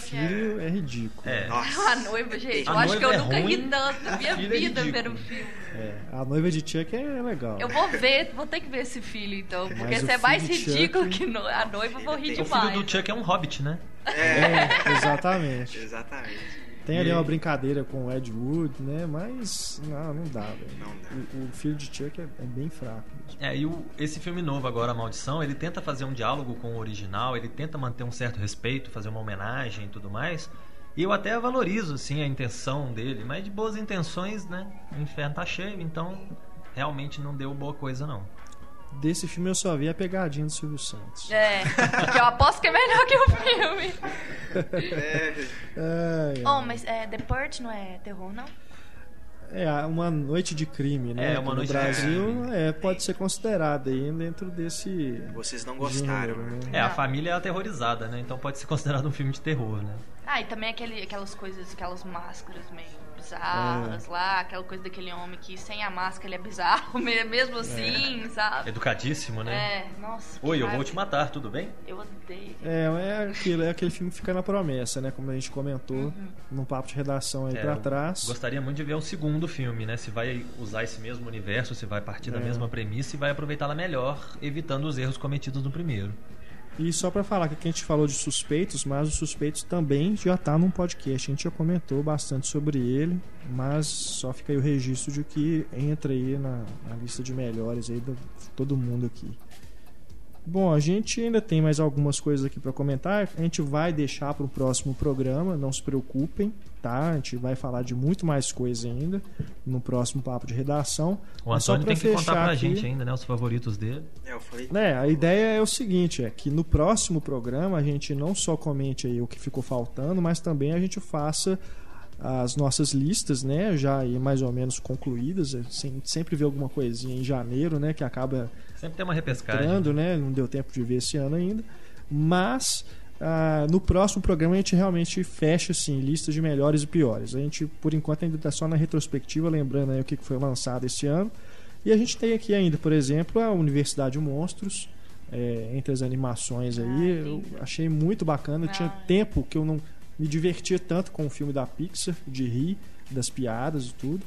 filho é. É ridículo. É. Nossa. A noiva, gente. A eu acho que eu é nunca ri ruim, tanto na minha é vida vendo o filme. É. A noiva de Chuck é legal. Eu vou ver, vou ter que ver esse filho então. Porque se é mais ridículo Chuck- que no- a noiva, eu vou rir O O demais. filho do Chuck é um hobbit, né? É, exatamente. Exatamente. Tem ali uma brincadeira com o Ed Wood, né? Mas não, não dá, velho. Não dá. O, o filho de Chuck é, é bem fraco. mesmo. É, e o- esse filme novo agora, A Maldição, ele tenta fazer um diálogo com o original, ele tenta manter um certo respeito, fazer uma homenagem e tudo mais. E eu até valorizo, assim, a intenção dele, mas de boas intenções, né? O inferno tá cheio, então realmente não deu boa coisa, não. Desse filme eu só vi a pegadinha do Silvio Santos. É, que eu aposto que é melhor que o filme. É, É, Oh, mas é, The Purge não é terror, não? é uma noite de crime, né? É, Uma Noite de no Brasil Crime. é, pode ser considerada aí dentro desse. vocês não gostaram. gênero, né? É, a família é aterrorizada, né? Então pode ser considerado um filme de terror, né? Ah, e também aquele, aquelas coisas, aquelas máscaras meio bizarras É. lá, aquela coisa daquele homem que sem a máscara ele é bizarro, me- mesmo assim, sabe? Educadíssimo, né? É, nossa. Oi, eu vou te matar, tudo bem? Eu odeio. É, é, aquilo, é aquele filme que fica na promessa, né? Como a gente comentou Uhum. num papo de redação aí É, pra trás. Gostaria muito de ver um segundo filme, né? Se vai usar esse mesmo universo, se vai partir da É. mesma premissa e vai aproveitá-la melhor, evitando os erros cometidos no primeiro. E só pra falar que a gente falou de suspeitos, mas os suspeitos também já tá num podcast. A gente já comentou bastante sobre ele, mas só fica aí o registro de que entra aí na, na lista de melhores aí de todo mundo aqui. Bom, a gente ainda tem mais algumas coisas aqui para comentar. A gente vai deixar para o próximo programa, não se preocupem, tá? A gente vai falar de muito mais coisa ainda no próximo papo de redação. O Antônio tem que contar fechar pra aqui- gente ainda, né? Os favoritos dele. É, eu falei. né, a ideia é o seguinte, é que no próximo programa a gente não só comente aí o que ficou faltando, mas também a gente faça as nossas listas, né, já aí mais ou menos concluídas, a gente sempre vê alguma coisinha em janeiro, né, que acaba Sempre tem uma repescagem. entrando, né, não deu tempo de ver esse ano ainda, mas ah, no próximo programa a gente realmente fecha assim, listas de melhores e piores. A gente por enquanto ainda está só na retrospectiva, lembrando aí o que foi lançado esse ano. E a gente tem aqui ainda, por exemplo, a Universidade Monstros, é, entre as animações aí. Ah, eu achei muito bacana. Tinha Ah. tempo que eu não me divertia tanto com o filme da Pixar, de rir das piadas e tudo.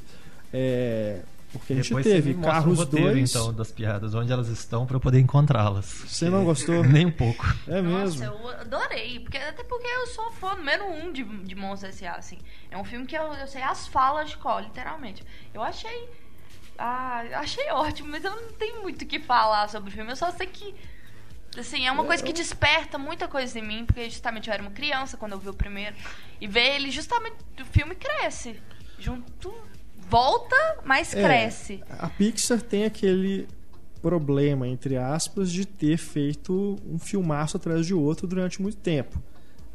É, porque a gente Depois teve Carros roteiro, 2. então, das piadas, onde elas estão pra eu poder encontrá-las. Você não gostou? Nem um pouco. É Nossa, mesmo. eu adorei. Porque, até porque eu sou fã número um de, de Monstros S.A., assim. É um filme que eu, eu sei as falas de cor, literalmente. Eu achei... Ah, achei ótimo, mas eu não tenho muito o que falar sobre o filme. Eu só sei que... Assim, é uma coisa que desperta muita coisa em mim, porque justamente eu era uma criança quando eu vi o primeiro. E ver ele, justamente, o filme cresce. Junto... Volta, mas É, cresce. A Pixar tem aquele problema, entre aspas, de ter feito um filmaço atrás de outro durante muito tempo.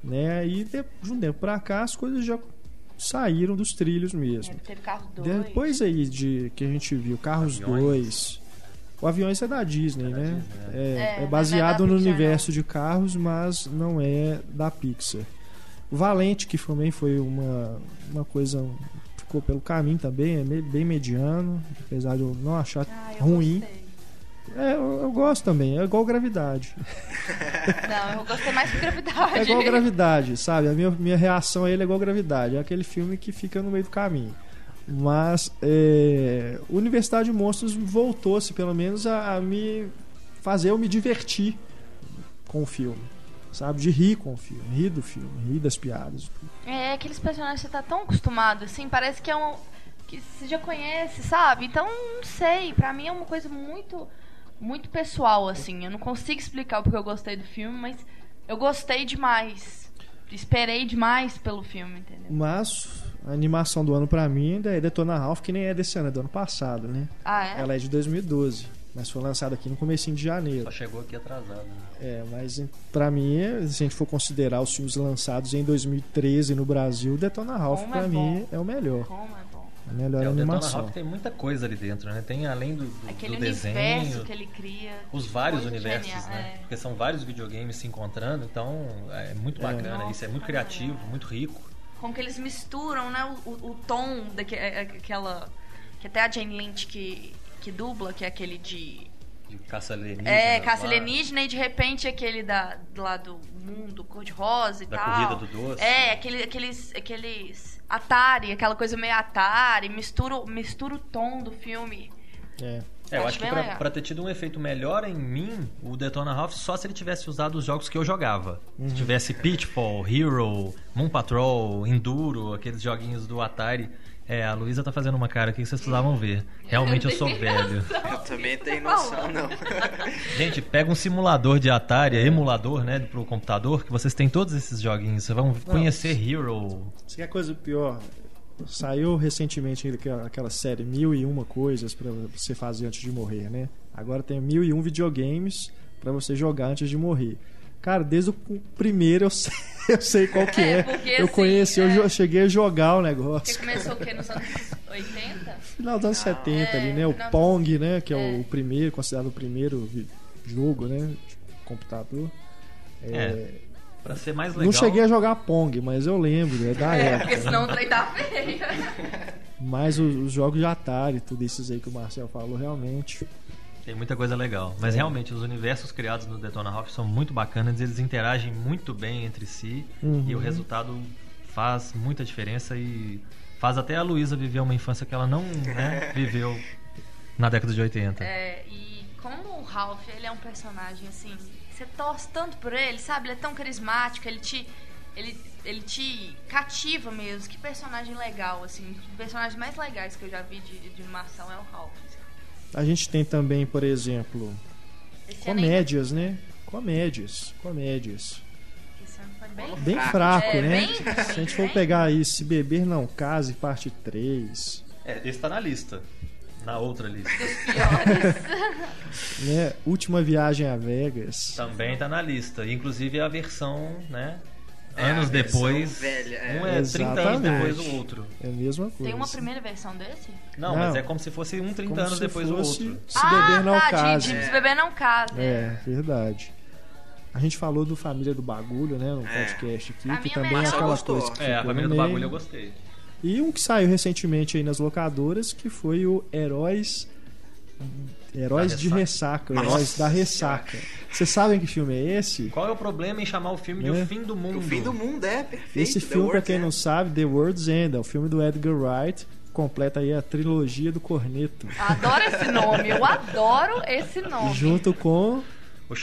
Né? E de, de um tempo pra cá as coisas já saíram dos trilhos mesmo. É, teve carro 2. Depois aí de que a gente viu Carros Aviões. 2, O Aviões é da Disney, É da né? Disney, É, É, é não é baseado da no Pixar, universo de carros, mas não é da Pixar. O Valente, que também foi uma, uma coisa. Ficou pelo caminho também, é bem mediano, apesar de eu não achar Ah, eu ruim. gostei. É, eu, eu gosto também, é igual gravidade. Não, eu gostei mais que gravidade. É igual gravidade, sabe? A minha, minha reação a ele é igual gravidade. É aquele filme que fica no meio do caminho. Mas é, Universidade de Monstros voltou-se, pelo menos, a, a me fazer eu me divertir com o filme. Sabe? De rir com o filme, rir do filme, rir das piadas. É, aqueles personagens que você tá tão acostumado, assim, parece que é um. que você já conhece, sabe? Então, não sei, pra mim é uma coisa muito. muito pessoal, assim. Eu não consigo explicar o porque eu gostei do filme, mas eu gostei demais. Esperei demais pelo filme, entendeu? Mas a animação do ano pra mim ainda é Detona Ralph, que nem é desse ano, é do ano passado, né? Ah, é? Ela é de 2012, mas foi lançada aqui no comecinho de janeiro. Só chegou aqui atrasado. né? É, mas pra mim, se a gente for considerar os filmes lançados em 2013 no Brasil, Detona Ralph pra é mim bom. é o melhor. Como é bom. A melhor É, o Detona animação. Ralph tem muita coisa ali dentro, né? Tem além do, do, Aquele do universo desenho, que ele cria. os vários universos, genial, né? é. Porque são vários videogames se encontrando, então é muito bacana Nossa, isso, é muito é. criativo, muito rico. Como que eles misturam, né, o, o, o tom daquela. Que até a Jane Lynch que, que dubla, que é aquele de. De caça alienígena. É, caça alienígena e de repente aquele da, lá do mundo cor-de-rosa e Da tal. corrida do doce. É, aquele, aqueles, aqueles Atari, aquela coisa meio Atari, mistura, mistura o tom do filme. É. É, eu Acho acho que pra, pra ter tido um efeito melhor em mim, o Detona Ralph, só se ele tivesse usado os jogos que eu jogava. Uhum. Se tivesse Pitfall, Hero, Moon Patrol, Enduro, aqueles joguinhos do Atari. É, a Luísa tá fazendo uma cara aqui que vocês precisavam ver. Realmente eu sou velho. Eu também tenho Tá noção, não. Gente, pega um simulador de Atari, emulador, né, pro computador, que vocês têm todos esses joguinhos. Vocês vão conhecer Hero. Isso que é coisa pior. Saiu recentemente aquela, aquela série Mil e Uma Coisas pra você fazer antes de morrer, né? Agora tem mil e um videogames pra você jogar antes de morrer. Cara, desde o primeiro eu sei, eu sei qual que É, é. porque, eu assim, conheci, eu é. jo- cheguei a jogar o Porque negócio. começou o quê? Nos anos 80? Final dos anos 70 ali, né? O não, Pong, né? Que é, é. o primeiro, considerado o primeiro jogo, né? De computador. É, É, Pra ser mais legal. Não cheguei a jogar Pong, mas eu lembro, é da É, época. porque senão o trem tá feio. Mas os, os jogos de Atari, tudo esses aí que o Marcel falou, realmente. Tem muita coisa legal. Mas realmente, os universos criados no Detona Ralph são muito bacanas, eles interagem muito bem entre si Uhum. e o resultado faz muita diferença e faz até a Luísa viver uma infância que ela não né, viveu na década de 80. É, e como o Ralph, ele é um personagem assim, você torce tanto por ele, sabe? Ele é tão carismático, ele te ele, ele te cativa mesmo. Que personagem legal, assim, um dos personagens mais legais que eu já vi de, de animação é o Ralph. A gente tem também, por exemplo, Esse comédias, né? Comédias, comédias. esse ano foi bem Bem Fraco. fraco, É, né? bem- Se a gente for pegar aí Se Beber Não Case, parte 3, É, esse tá na lista. Na outra lista. né? Última Viagem a Vegas. Também tá na lista. Inclusive a versão, né? É, a anos depois. velha, é. Um é 30 anos Exatamente. depois do outro. É a mesma coisa. Tem uma primeira versão desse? Não, Não. mas é como se fosse um 30 Como anos depois do outro. Se ah, Beber Não tá, de-. De, Se beber não casa. É, verdade. A gente falou do Família do Bagulho, né? No É. podcast aqui, que é também é aquela Gostou. coisa que É, a família do bagulho eu gostei. E um que saiu recentemente aí nas locadoras, que foi o Heróis Heróis Da de Ressaca. Nossa Heróis da Ressaca. Vocês sabem que filme é esse? Qual é o problema em chamar o filme de Né? O Fim do Mundo? O fim do mundo é perfeito. Esse filme, pra World's quem End. não sabe, The World's End, é o filme do Edgar Wright, completa aí a trilogia do Corneto. Adoro esse nome, eu adoro esse nome. Junto com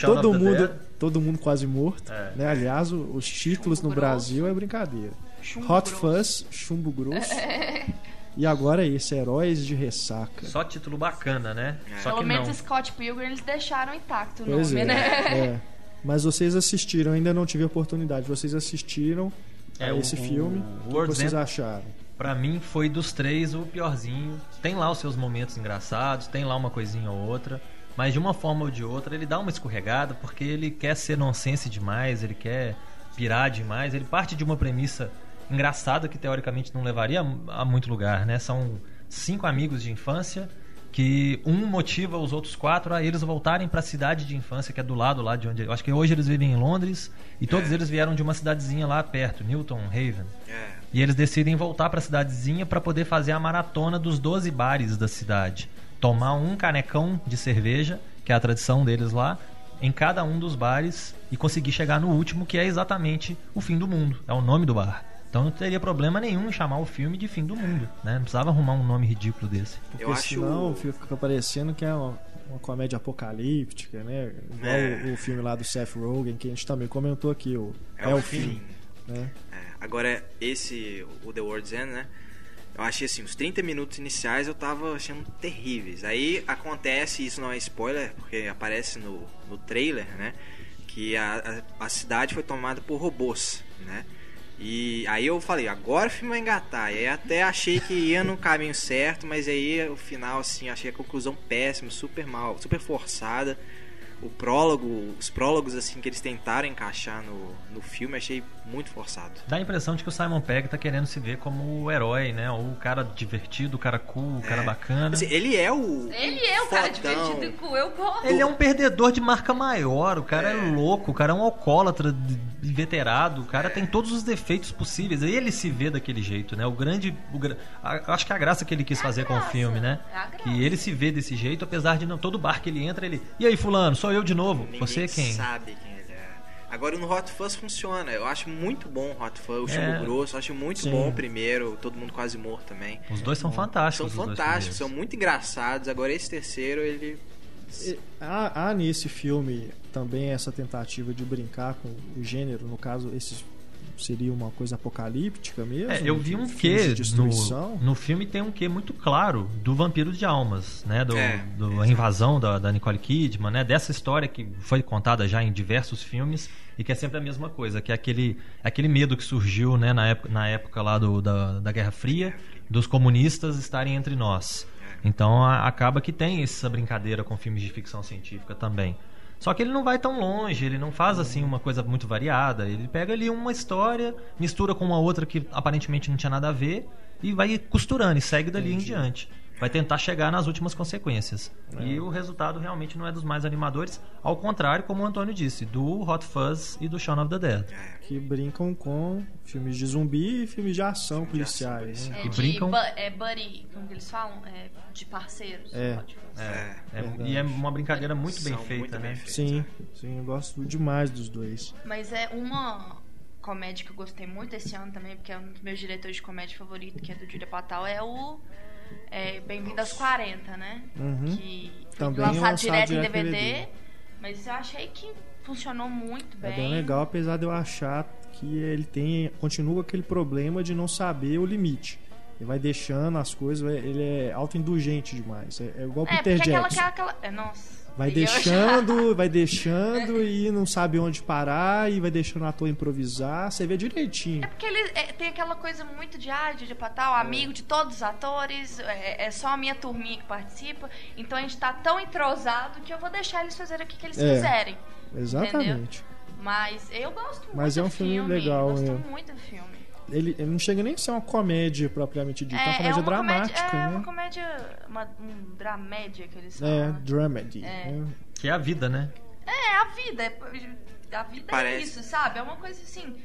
todo mundo, todo mundo quase morto. É. Né? Aliás, os títulos no Chumbo Brasil é brincadeira. Chumbo Hot grosso. Fuzz, Chumbo Grosso. e agora esse, Heróis de Ressaca. Só título bacana, né? Só Pelo que menos não. Scott Pilgrim eles deixaram intacto o Pois nome, é, né? é. Mas vocês assistiram, ainda não tive a oportunidade. Vocês assistiram É, a o- esse o filme. O que vocês End- acharam? Pra mim foi dos três o piorzinho. Tem lá os seus momentos engraçados, tem lá uma coisinha ou outra. Mas de uma forma ou de outra ele dá uma escorregada porque ele quer ser nonsense demais, ele quer pirar demais. Ele parte de uma premissa engraçada que teoricamente não levaria a muito lugar, né? São cinco amigos de infância que um motiva os outros quatro a eles voltarem para a cidade de infância que é do lado lá de onde eu acho que hoje eles vivem em Londres e todos É. eles vieram de uma cidadezinha lá perto Newton Haven É. e eles decidem voltar para a cidadezinha para poder fazer a maratona dos 12 bares da cidade tomar um canecão de cerveja que é a tradição deles lá em cada um dos bares e conseguir chegar no último que é exatamente o fim do mundo é o nome do bar então não teria problema nenhum em chamar o filme de fim do mundo né não precisava arrumar um nome ridículo desse Porque Eu acho- senão fica parecendo que é uma, uma comédia apocalíptica, né? Igual É. o, o filme lá do Seth Rogen, que a gente também comentou aqui, o É, o fim. né? É, agora, esse, o The World's End, né? Eu achei assim, os 30 minutos iniciais eu tava achando terríveis. Aí acontece, isso não é spoiler, porque aparece no, no trailer, né? Que a, a, a cidade foi tomada por robôs, né? E aí eu falei, agora o filme vai engatar. E aí até achei que ia no caminho certo, mas aí o final, assim, achei a conclusão péssima, super mal, super forçada. O prólogo, os prólogos, assim, que eles tentaram encaixar no, no filme, achei muito forçado. Dá a impressão de que o Simon Pegg tá querendo se ver como o herói, né? Ou o cara divertido, o cara cool, o cara É. bacana. Assim, ele é o. Ele é o cara fodão. divertido e cool, eu gosto. Ele é um perdedor de marca maior, o cara é, louco, o cara é um alcoólatra de- veterado, o cara tem todos os defeitos possíveis. Aí ele se vê daquele jeito, né? O grande. o a- acho que a graça que ele quis É fazer com o filme, né? é a graça. Que ele se vê desse jeito, apesar de não. Todo bar que ele entra, ele. E aí, Fulano, sou eu de novo. Ninguém Você é quem? sabe quem ele é. Agora no Hot Fuzz funciona. Eu acho muito bom o Hot Fuzz, o Chumbo É. Grosso. Eu acho muito Sim. bom o primeiro, Todo Mundo Quase Morto também. Os dois são fantásticos. São fantásticos, são muito engraçados. Agora esse terceiro, ele. E Há, há nesse filme também essa tentativa de brincar com o gênero, no caso, esse seria uma coisa apocalíptica mesmo? É, eu vi um quê no, destruição? no filme tem um quê muito claro do vampiro de almas, né? Do, É, do- a invasão da, da Nicole Kidman, né? Dessa história que foi contada já em diversos filmes e que é sempre a mesma coisa, que é aquele, aquele medo que surgiu, né? Na época, na época lá do, da, da Guerra Fria, dos comunistas estarem entre nós. Então a- acaba que tem essa brincadeira com filmes de ficção científica também. Só que ele não vai tão longe, ele não faz assim uma coisa muito variada. Ele pega ali uma história, mistura com uma outra que aparentemente não tinha nada a ver e vai costurando e segue dali em diante. Vai tentar chegar nas últimas consequências. E o resultado realmente não é dos mais animadores, ao contrário, como o Antônio disse, do Hot Fuzz e do Shaun of the Dead. Que brincam com filmes de zumbi e filmes de ação de ação policiais. né? É que de brincam- bu- é buddy, como que eles falam? É de parceiros. É. É. É, e é uma brincadeira muito bem feita, muito né? bem feitos, Sim, é. sim, eu gosto demais dos dois. Mas é uma comédia que eu gostei muito esse ano também, porque é um dos meus diretores de comédia favorito, que é do Julia Patal, é o é, Bem-vindo aos 40, né? Uhum. Que Também lançado, direto em DVD, DVD. mas eu achei que funcionou muito bem. É bem legal, apesar de eu achar que ele tem continua aquele problema de não saber o limite. Ele vai deixando as coisas, ele é autoindulgente demais. É, é igual o É, Peter Jackson. aquela, aquela- é, nossa. Vai eu deixando, vai deixando e não sabe onde parar e vai deixando o ator improvisar. Você vê direitinho. É porque ele é, tem aquela coisa muito de ah, de Patal, amigo de todos os atores, é, é só a minha turminha que participa, então a gente tá tão entrosado que eu vou deixar eles fazerem o que, que eles É. quiserem. Exatamente. Mas eu gosto muito Mas é do um filme legal, Gosto é. muito do filme. Ele, ele não chega nem a ser uma comédia propriamente dita, é uma comédia dramática, comédia, é né? uma comédia, uma, um dramédia que eles É, falam. dramedy. É. né? Que é a vida, né? É, a vida. É, a vida é Parece. isso, sabe? É uma coisa assim.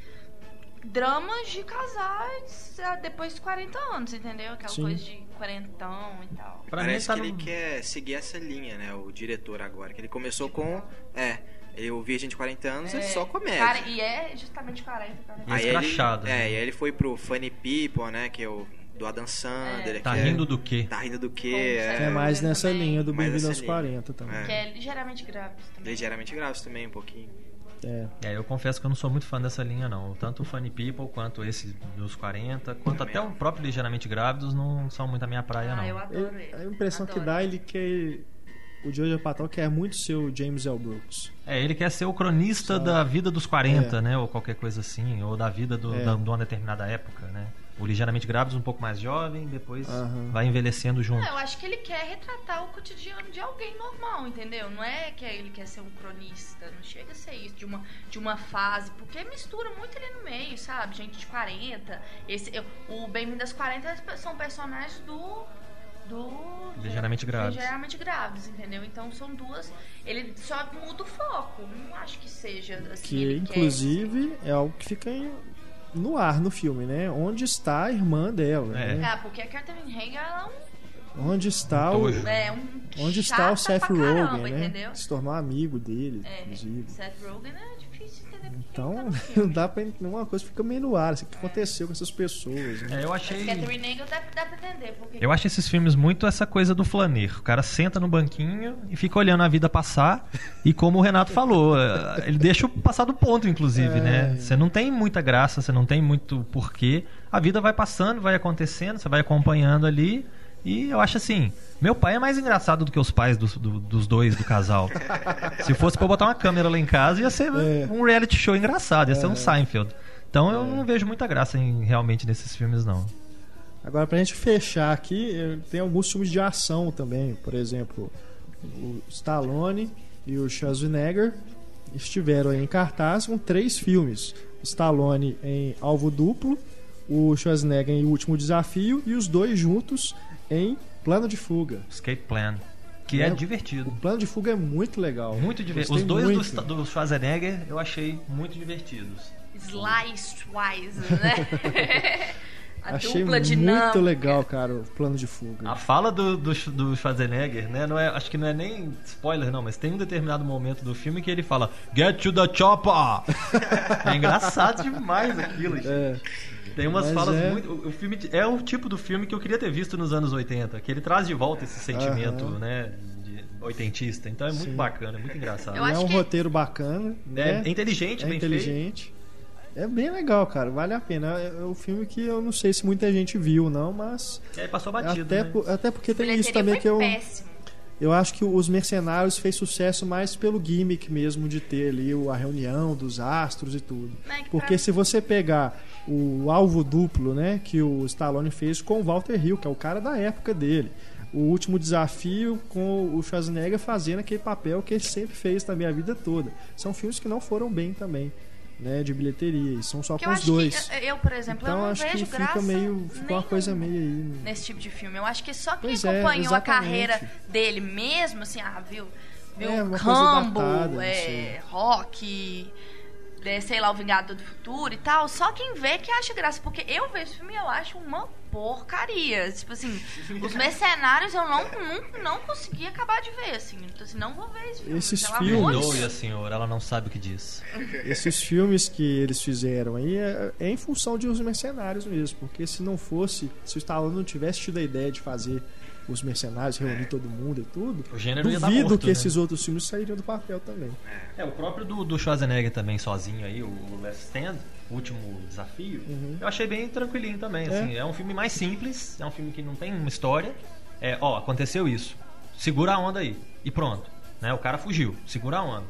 Dramas de casais depois de 40 anos, entendeu? Aquela Sim. coisa de quarentão e tal. Pra mim Parece tá que no- ele quer seguir essa linha, né? O diretor agora. Que ele começou com. É. Eu vi a gente 40 anos, é, só comédia. Cara, e é justamente 40, 40. E Aí escrachado, ele, né? É, e aí ele foi pro Funny People, né? Que é o do Adam Sandler. Tá que é- rindo do quê? Tá rindo do quê? Que é É, mais também. nessa linha do Bem-vindo aos linha. 40 também. É. Que é ligeiramente grávido também. ligeiramente graves também, um pouquinho. É. É, eu confesso que eu não sou muito fã dessa linha, não. Tanto o Funny People, quanto esse dos 40, quanto Também até o próprio Ligeiramente Grávidos não são muito a minha praia, Ah, eu não. adoro Ele- a impressão que Adoro. dá ele que o Joe Patal quer muito ser o James L. Brooks. É, ele quer ser o cronista Só- da vida dos 40, É. né? Ou qualquer coisa assim, ou da vida do, É. da- de uma determinada época, né? O Ligeiramente Grávidos um pouco mais jovem, depois Aham. vai envelhecendo junto. Não, eu acho que ele quer retratar o cotidiano de alguém normal, entendeu? Não é que ele quer ser um cronista, não chega a ser isso, de uma, de uma fase, porque mistura muito ali no meio, sabe? Gente de 40. Esse, eu- o Bem-vindo aos 40 são personagens do do Ligeiramente grávidos. ligeiramente grávidos, entendeu? Então são duas. Ele só muda o foco. Não acho que seja assim. Que ele quer- inclusive é algo que fica em- no ar no filme, né? Onde está a irmã dela? É. né? Ah, porque a Catherine Hager ela Onde está Um o é um. onde está o Seth Rogen, né? Entendeu? Se tornou amigo dele, É, inclusive. Seth Rogen é Então, não dá pra entender uma coisa, fica meio no ar. assim, O que aconteceu com essas pessoas? né? É, eu achei. Catherine Hager dá, dá pra entender. Porque Eu acho esses filmes muito essa coisa do flaner. O cara senta no banquinho e fica olhando a vida passar. E como o Renato falou, eh, ele deixa o passar do ponto, inclusive, É. né? Você não tem muita graça, você não tem muito porquê. A vida vai passando, vai acontecendo, você vai acompanhando ali. E eu acho assim, meu pai é mais engraçado do que os pais dos, do- dos dois, do casal. Se fosse pra eu botar uma câmera lá em casa, ia ser É. um reality show engraçado, ia ser um Seinfeld. Então eu não vejo muita graça em, realmente nesses filmes, não. Agora, pra gente fechar aqui, tem alguns filmes de ação também. Por exemplo, o Stallone e o Schwarzenegger estiveram aí em cartaz com três filmes. O Stallone em Alvo Duplo, o Schwarzenegger em O Último Desafio e os dois juntos em Plano de Fuga. Escape Plan. Que é, É, divertido. O Plano de Fuga é muito legal. Muito divertido. Os dois muito. do, do Schwarzenegger eu achei muito divertidos. Slice Twice, né? a Achei dupla muito dinâmica. legal, cara, o Plano de Fuga. A fala do, do, do Schwarzenegger, né? Não é, acho que não é nem spoiler, não, mas tem um determinado momento do filme que ele fala Get to the chopper! é engraçado demais aquilo, gente. É, Tem umas Mas falas é- muito. o- filme é o tipo do filme que eu queria ter visto nos anos 80, que ele traz de volta esse sentimento, Aham. né? Oitentista. Então é muito Sim. bacana, é muito engraçado. É um que- roteiro bacana, É, né? é inteligente, É bem feito. inteligente. É bem legal, cara. Vale a pena. É é um filme que eu não sei se muita gente viu, não, mas. Aí passou batido. até, né? até porque tem isso também foi que eu. péssimo. Eu acho que Os Mercenários fez sucesso mais pelo gimmick mesmo de ter ali a reunião dos astros e tudo. Que Porque se você pegar o alvo duplo, né, que o Stallone fez com o Walter Hill, que é o cara da época dele. O último desafio com o Schwarzenegger fazendo aquele papel que ele sempre fez também a vida toda. São filmes que não foram bem também, né, de bilheteria. E são só que com eu os dois. que, eu, por exemplo, eu Então não acho que vejo fica graça meio. Ficou uma coisa meio aí. nesse tipo de filme. Eu acho que só quem Pois é, acompanhou a exatamente. carreira dele mesmo, assim, ah, viu? Viu É, Rambo, é. Rock, é, sei lá, o Vingador do Futuro e tal. Só quem vê que acha graça. Porque eu vejo esse filme e eu acho uma porcaria. Tipo assim, os mercenários eu não, não, não consegui acabar de ver, assim. Então, assim, não vou ver esse filme. Esses de filmes- Perdoe a senhora, ela não sabe o que diz. Esses filmes que eles fizeram aí é, é em função de os mercenários mesmo. Porque se não fosse, se o Stallone não tivesse tido a ideia de fazer os mercenários, reunir todo mundo e tudo, O gênero duvido morto, que né? esses outros filmes sairiam do papel também. É, o próprio do, do Schwarzenegger também, sozinho aí, o, o Last Stand, o último desafio, Uhum. eu achei bem tranquilinho também, É. assim. É um filme mais simples, é um filme que não tem uma história. É, ó, aconteceu isso. Segura a onda aí. E pronto. Né? O cara fugiu. Segura a onda.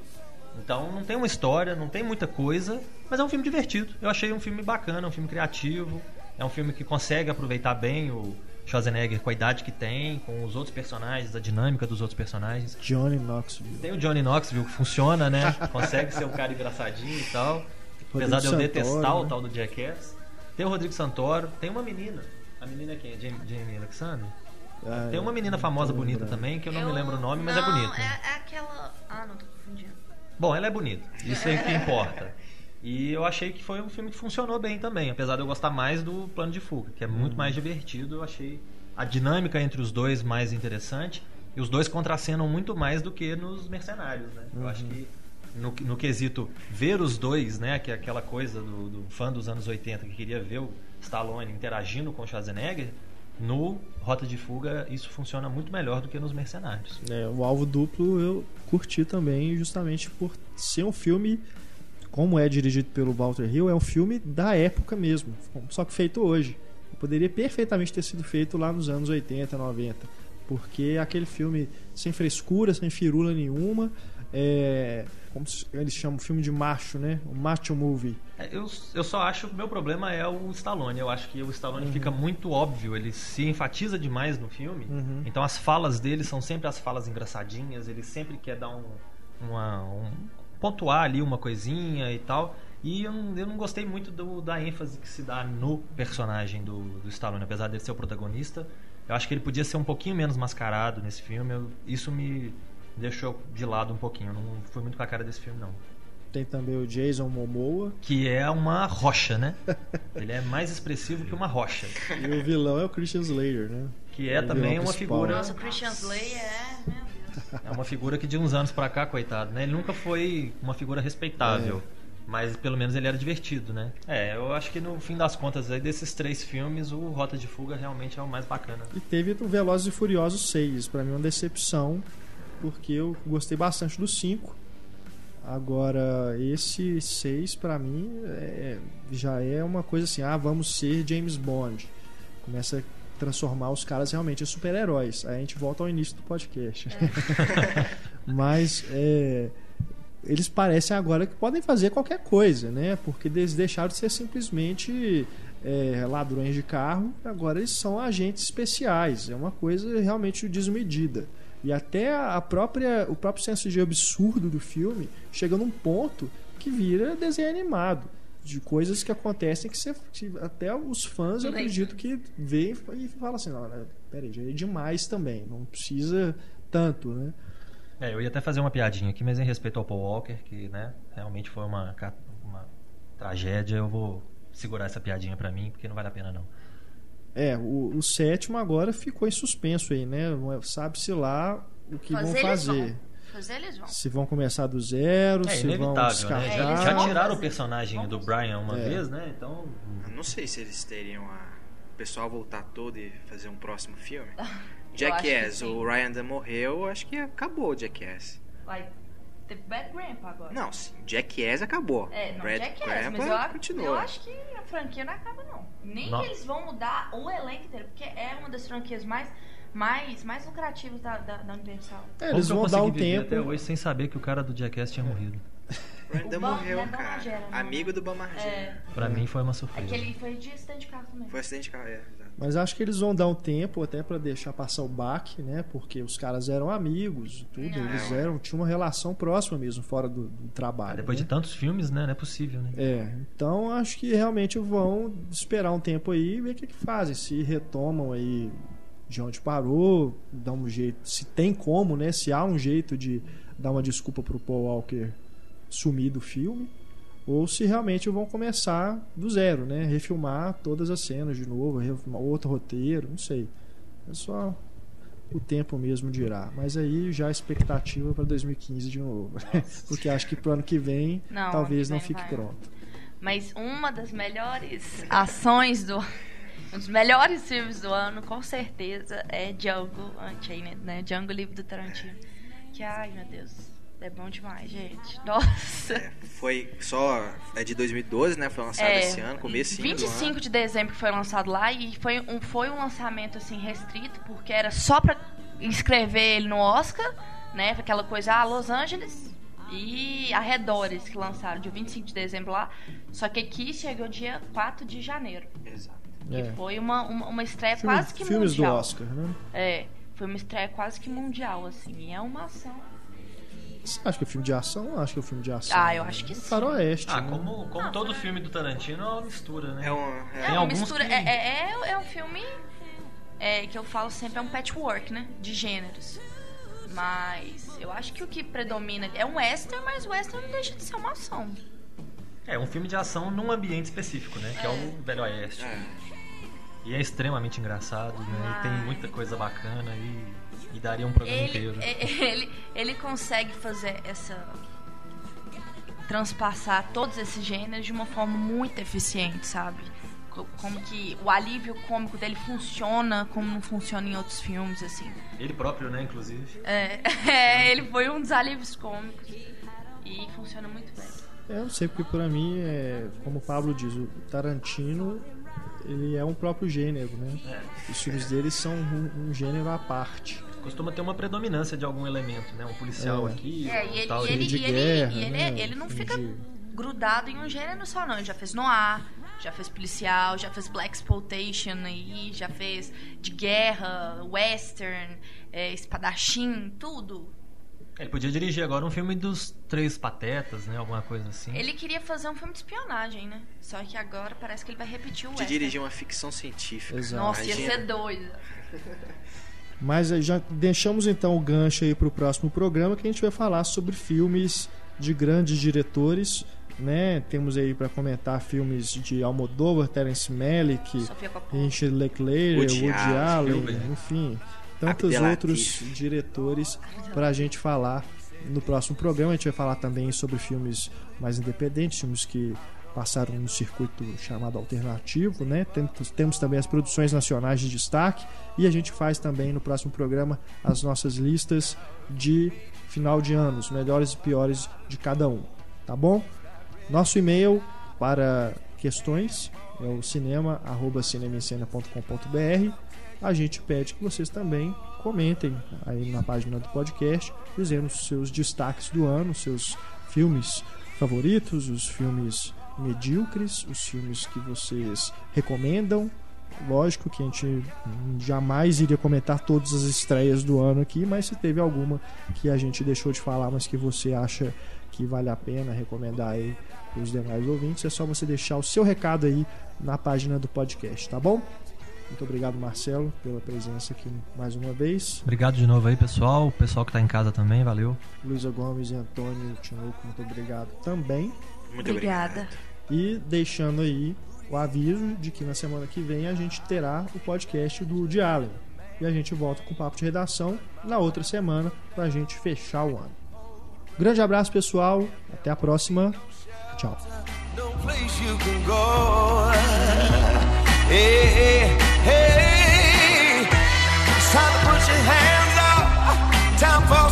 Então não tem uma história, não tem muita coisa, mas é um filme divertido. Eu achei um filme bacana, um filme criativo. É um filme que consegue aproveitar bem o Schwarzenegger com a idade que tem, com os outros personagens, a dinâmica dos outros personagens. Johnny Knoxville. Tem o Johnny Knoxville que funciona, né? Consegue ser um cara engraçadinho e tal. Apesar de eu Santoro, detestar o né? tal do Jackass. Tem o Rodrigo Santoro. Tem uma menina. A menina é quem? Jamie, Jamie Alexander? Ah, Tem uma menina famosa bonita lembrando. também, que eu não me Eu- lembro o nome, mas não, é bonita. É, é aquela. Ah, não tô confundindo. Bom, ela é bonita. Isso é o que importa. E eu achei que foi um filme que funcionou bem também, apesar de eu gostar mais do Plano de Fuga, que é muito mais divertido. Eu achei a dinâmica entre os dois mais interessante. E os dois contracenam muito mais do que nos Mercenários, né? Eu acho que no, no quesito ver os dois, né? Que é aquela coisa do, do fã dos anos 80 que queria ver o Stallone interagindo com o Schwarzenegger, no Rota de Fuga isso funciona muito melhor do que nos Mercenários. É, o Alvo Duplo eu curti também, justamente por ser um filme, como é dirigido pelo Walter Hill, é um filme da época mesmo, só que feito hoje. Poderia perfeitamente ter sido feito lá nos anos 80, 90, porque aquele filme sem frescura, sem firula nenhuma, é, como eles chamam filme de macho, né? Um macho movie. É, Eu, eu só acho que o meu problema é o Stallone. Eu acho que o Stallone Uhum. fica muito óbvio, ele se enfatiza demais no filme. Uhum. Então as falas dele são sempre as falas engraçadinhas, ele sempre quer dar um, uma, um pontuar ali uma coisinha e tal. E eu não, eu não gostei muito do, da ênfase que se dá no personagem do, do Stallone, apesar dele ser o protagonista. Eu acho que ele podia ser um pouquinho menos mascarado nesse filme. Eu, isso me deixou de lado um pouquinho. Eu não fui muito com a cara desse filme, não. Tem também o Jason Momoa. Que é uma rocha, né? ele é mais expressivo que uma rocha. E o vilão é o Christian Slater, né? Que é O também uma figura. Nossa, o Christian Slater é. Meu. É uma figura que de uns anos pra cá, coitado, né? Ele nunca foi uma figura respeitável. É. Mas pelo menos ele era divertido, né? É, eu acho que no fim das contas aí desses três filmes, o Rota de Fuga realmente é o mais bacana. E teve o Velozes e Furiosos 6. Pra mim, uma decepção, porque eu gostei bastante do 5. Agora, esse 6, pra mim, é- já é uma coisa assim: ah, vamos ser James Bond. Começa a transformar os caras realmente em super-heróis. Aí a gente volta ao início do podcast. Mas é, eles parecem agora que podem fazer qualquer coisa, né? Porque eles deixaram de ser simplesmente é, ladrões de carro, agora eles são agentes especiais. É uma coisa realmente desmedida. E até a própria, o próprio senso de absurdo do filme chega num ponto que vira desenho animado. De coisas que acontecem que, você, que até os fãs, eu acredito que veem e falam assim: não, né, peraí, já é demais também, não precisa tanto, né? É, eu ia até fazer uma piadinha aqui, mas em respeito ao Paul Walker, que né, realmente foi uma, uma tragédia, eu vou segurar essa piadinha pra mim, porque não vale a pena não. É, o, o sétimo agora ficou em suspenso aí, né? É- Sabe-se lá o que Fazer vão fazer. vão. Fazer eles vão. Se vão começar do zero, É se vão inevitável, né? descartar. Já, eles já vão tiraram o personagem do Brian uma É. vez, né? Então. Eu não sei se eles teriam a. O pessoal voltar todo e fazer um próximo filme. Jackass, o Ryan Dan morreu, acho que acabou o Jackass. Vai ter Bad Grandpa agora. Não, sim, Jackass acabou. É, não, Red Jackass, Grandpa mas eu, continua. eu acho que a franquia não acaba, não. Nem Não. que eles vão mudar o elenco inteiro, porque é uma das franquias mais, mais, mais lucrativas da, da, da Universal. É, eles vão dar um tempo. Até hoje sem saber que o cara do Jackass tinha morrido. Bam- morreu, é Bam cara. Margera. Amigo do Bam Margera. É, Pra mim foi uma surpresa. aquele foi de acidente de carro também. Foi acidente de carro, é, exato. Mas acho que eles vão dar um tempo até pra deixar passar o baque, né? Porque os caras eram amigos e tudo. Não. Eles eram, tinham uma relação próxima mesmo, fora do, do trabalho. Ah, depois né? de tantos filmes, né? Não é possível, né? É, então acho que realmente vão esperar um tempo aí e ver o que, que fazem. Se retomam aí de onde parou, dá um jeito, se tem como, né? Se há um jeito de dar uma desculpa pro Paul Walker sumir do filme, ou se realmente vão começar do zero, né? Refilmar todas as cenas de novo, refilmar outro roteiro, não sei. É só o tempo mesmo dirá. Mas aí já a expectativa para 2015 de novo. Porque acho que pro ano que vem Não, talvez ano não que fique vem vai. pronto. Mas uma das melhores ações do. Um dos melhores filmes do ano, com certeza, é Django Unchained, né? Django Livre do Tarantino. Que, ai meu Deus, é bom demais, gente. Nossa. É, foi só. É de 2012, né? Foi lançado É, esse ano, começo do 25 ano. de dezembro que foi lançado lá e foi um, foi um lançamento assim restrito, porque era só pra inscrever ele no Oscar, né? Aquela coisa, ah, Los Angeles e arredores que lançaram dia 25 de dezembro lá. Só que aqui chegou dia 4 de janeiro. Exato. Que É. foi uma, uma, uma estreia Filme- quase que filmes mundial. do Oscar, né? É, foi uma estreia quase que mundial, assim. E é uma ação. Você acha que é filme de ação? Acho que é filme de ação. Ah, eu acho que sim. Faroeste. Ah, né? como, como todo filme do Tarantino é uma mistura, né? É uma. É É, Tem uma alguns mistura. que- É, é, é, é um filme é, que eu falo sempre, é um patchwork, né? De gêneros. Mas eu acho que o que predomina é um western, mas o western não deixa de ser uma ação. É um filme de ação num ambiente específico, né? Que é, o Velho Oeste. é. E é extremamente engraçado, né? E tem muita coisa bacana e, e daria um programa Ele, inteiro. é- ele, ele consegue fazer essa. transpassar todos esses gêneros de uma forma muito eficiente, sabe? Co- Como que o alívio cômico dele funciona como não funciona em outros filmes, assim. Ele próprio, né, inclusive. É, é, ele foi um dos alívios cômicos. E funciona muito bem. É, Eu não sei, porque pra mim, é, como o Pablo diz, o Tarantino ele é um próprio gênero, né? É. Os filmes dele são um, um gênero à parte. Costuma ter uma predominância de algum elemento, né? Um policial É. aqui, É, um e ele, tal e ele, de e ele, guerra, e ele, né? ele não fica de- grudado em um gênero só, não. Ele já fez noir, já fez policial, já fez black exploitation aí, já fez de guerra, western, é, espadachim, tudo. Ele podia dirigir agora um filme dos Três Patetas, né? Alguma coisa assim. Ele queria fazer um filme de espionagem, né? Só que agora parece que ele vai repetir o De western. dirigir uma ficção científica. Exato. Nossa, ia ser doido. Mas já deixamos então o gancho aí para o próximo programa que a gente vai falar sobre filmes de grandes diretores, né? Temos aí para comentar filmes de Almodóvar, Terence Malick. Richard Linklater, Woody Woody Allen, Allen, enfim, tantos outros diretores para a gente falar no próximo programa. A gente vai falar também sobre filmes mais independentes, filmes que passaram no circuito chamado alternativo, né? Temos, temos também as produções nacionais de destaque e a gente faz também no próximo programa as nossas listas de final de ano, os melhores e piores de cada um, tá bom? Nosso e-mail para questões é o cinema@cinemascena.com.br. A gente pede que vocês também comentem aí na página do podcast, dizendo os seus destaques do ano, seus filmes favoritos, os filmes medíocres, os filmes que vocês recomendam. Lógico que a gente jamais iria comentar todas as estreias do ano aqui, mas se teve alguma que a gente deixou de falar, mas que você acha que vale a pena recomendar aí para os demais ouvintes, é só você deixar o seu recado aí na página do podcast, tá bom? Muito obrigado, Marcelo, pela presença aqui mais uma vez. Obrigado de novo aí, pessoal. O pessoal que tá em casa também, valeu. Luísa Gomes e Antônio Tinoco, muito obrigado também. Muito Obrigada. E deixando aí o aviso de que na semana que vem a gente terá o podcast do Woody Allen. E a gente volta com o papo de redação na outra semana para a gente fechar o ano. Grande abraço, pessoal. Até a próxima. Tchau. Hey, hey, hey. It's time to put your hands up. Time for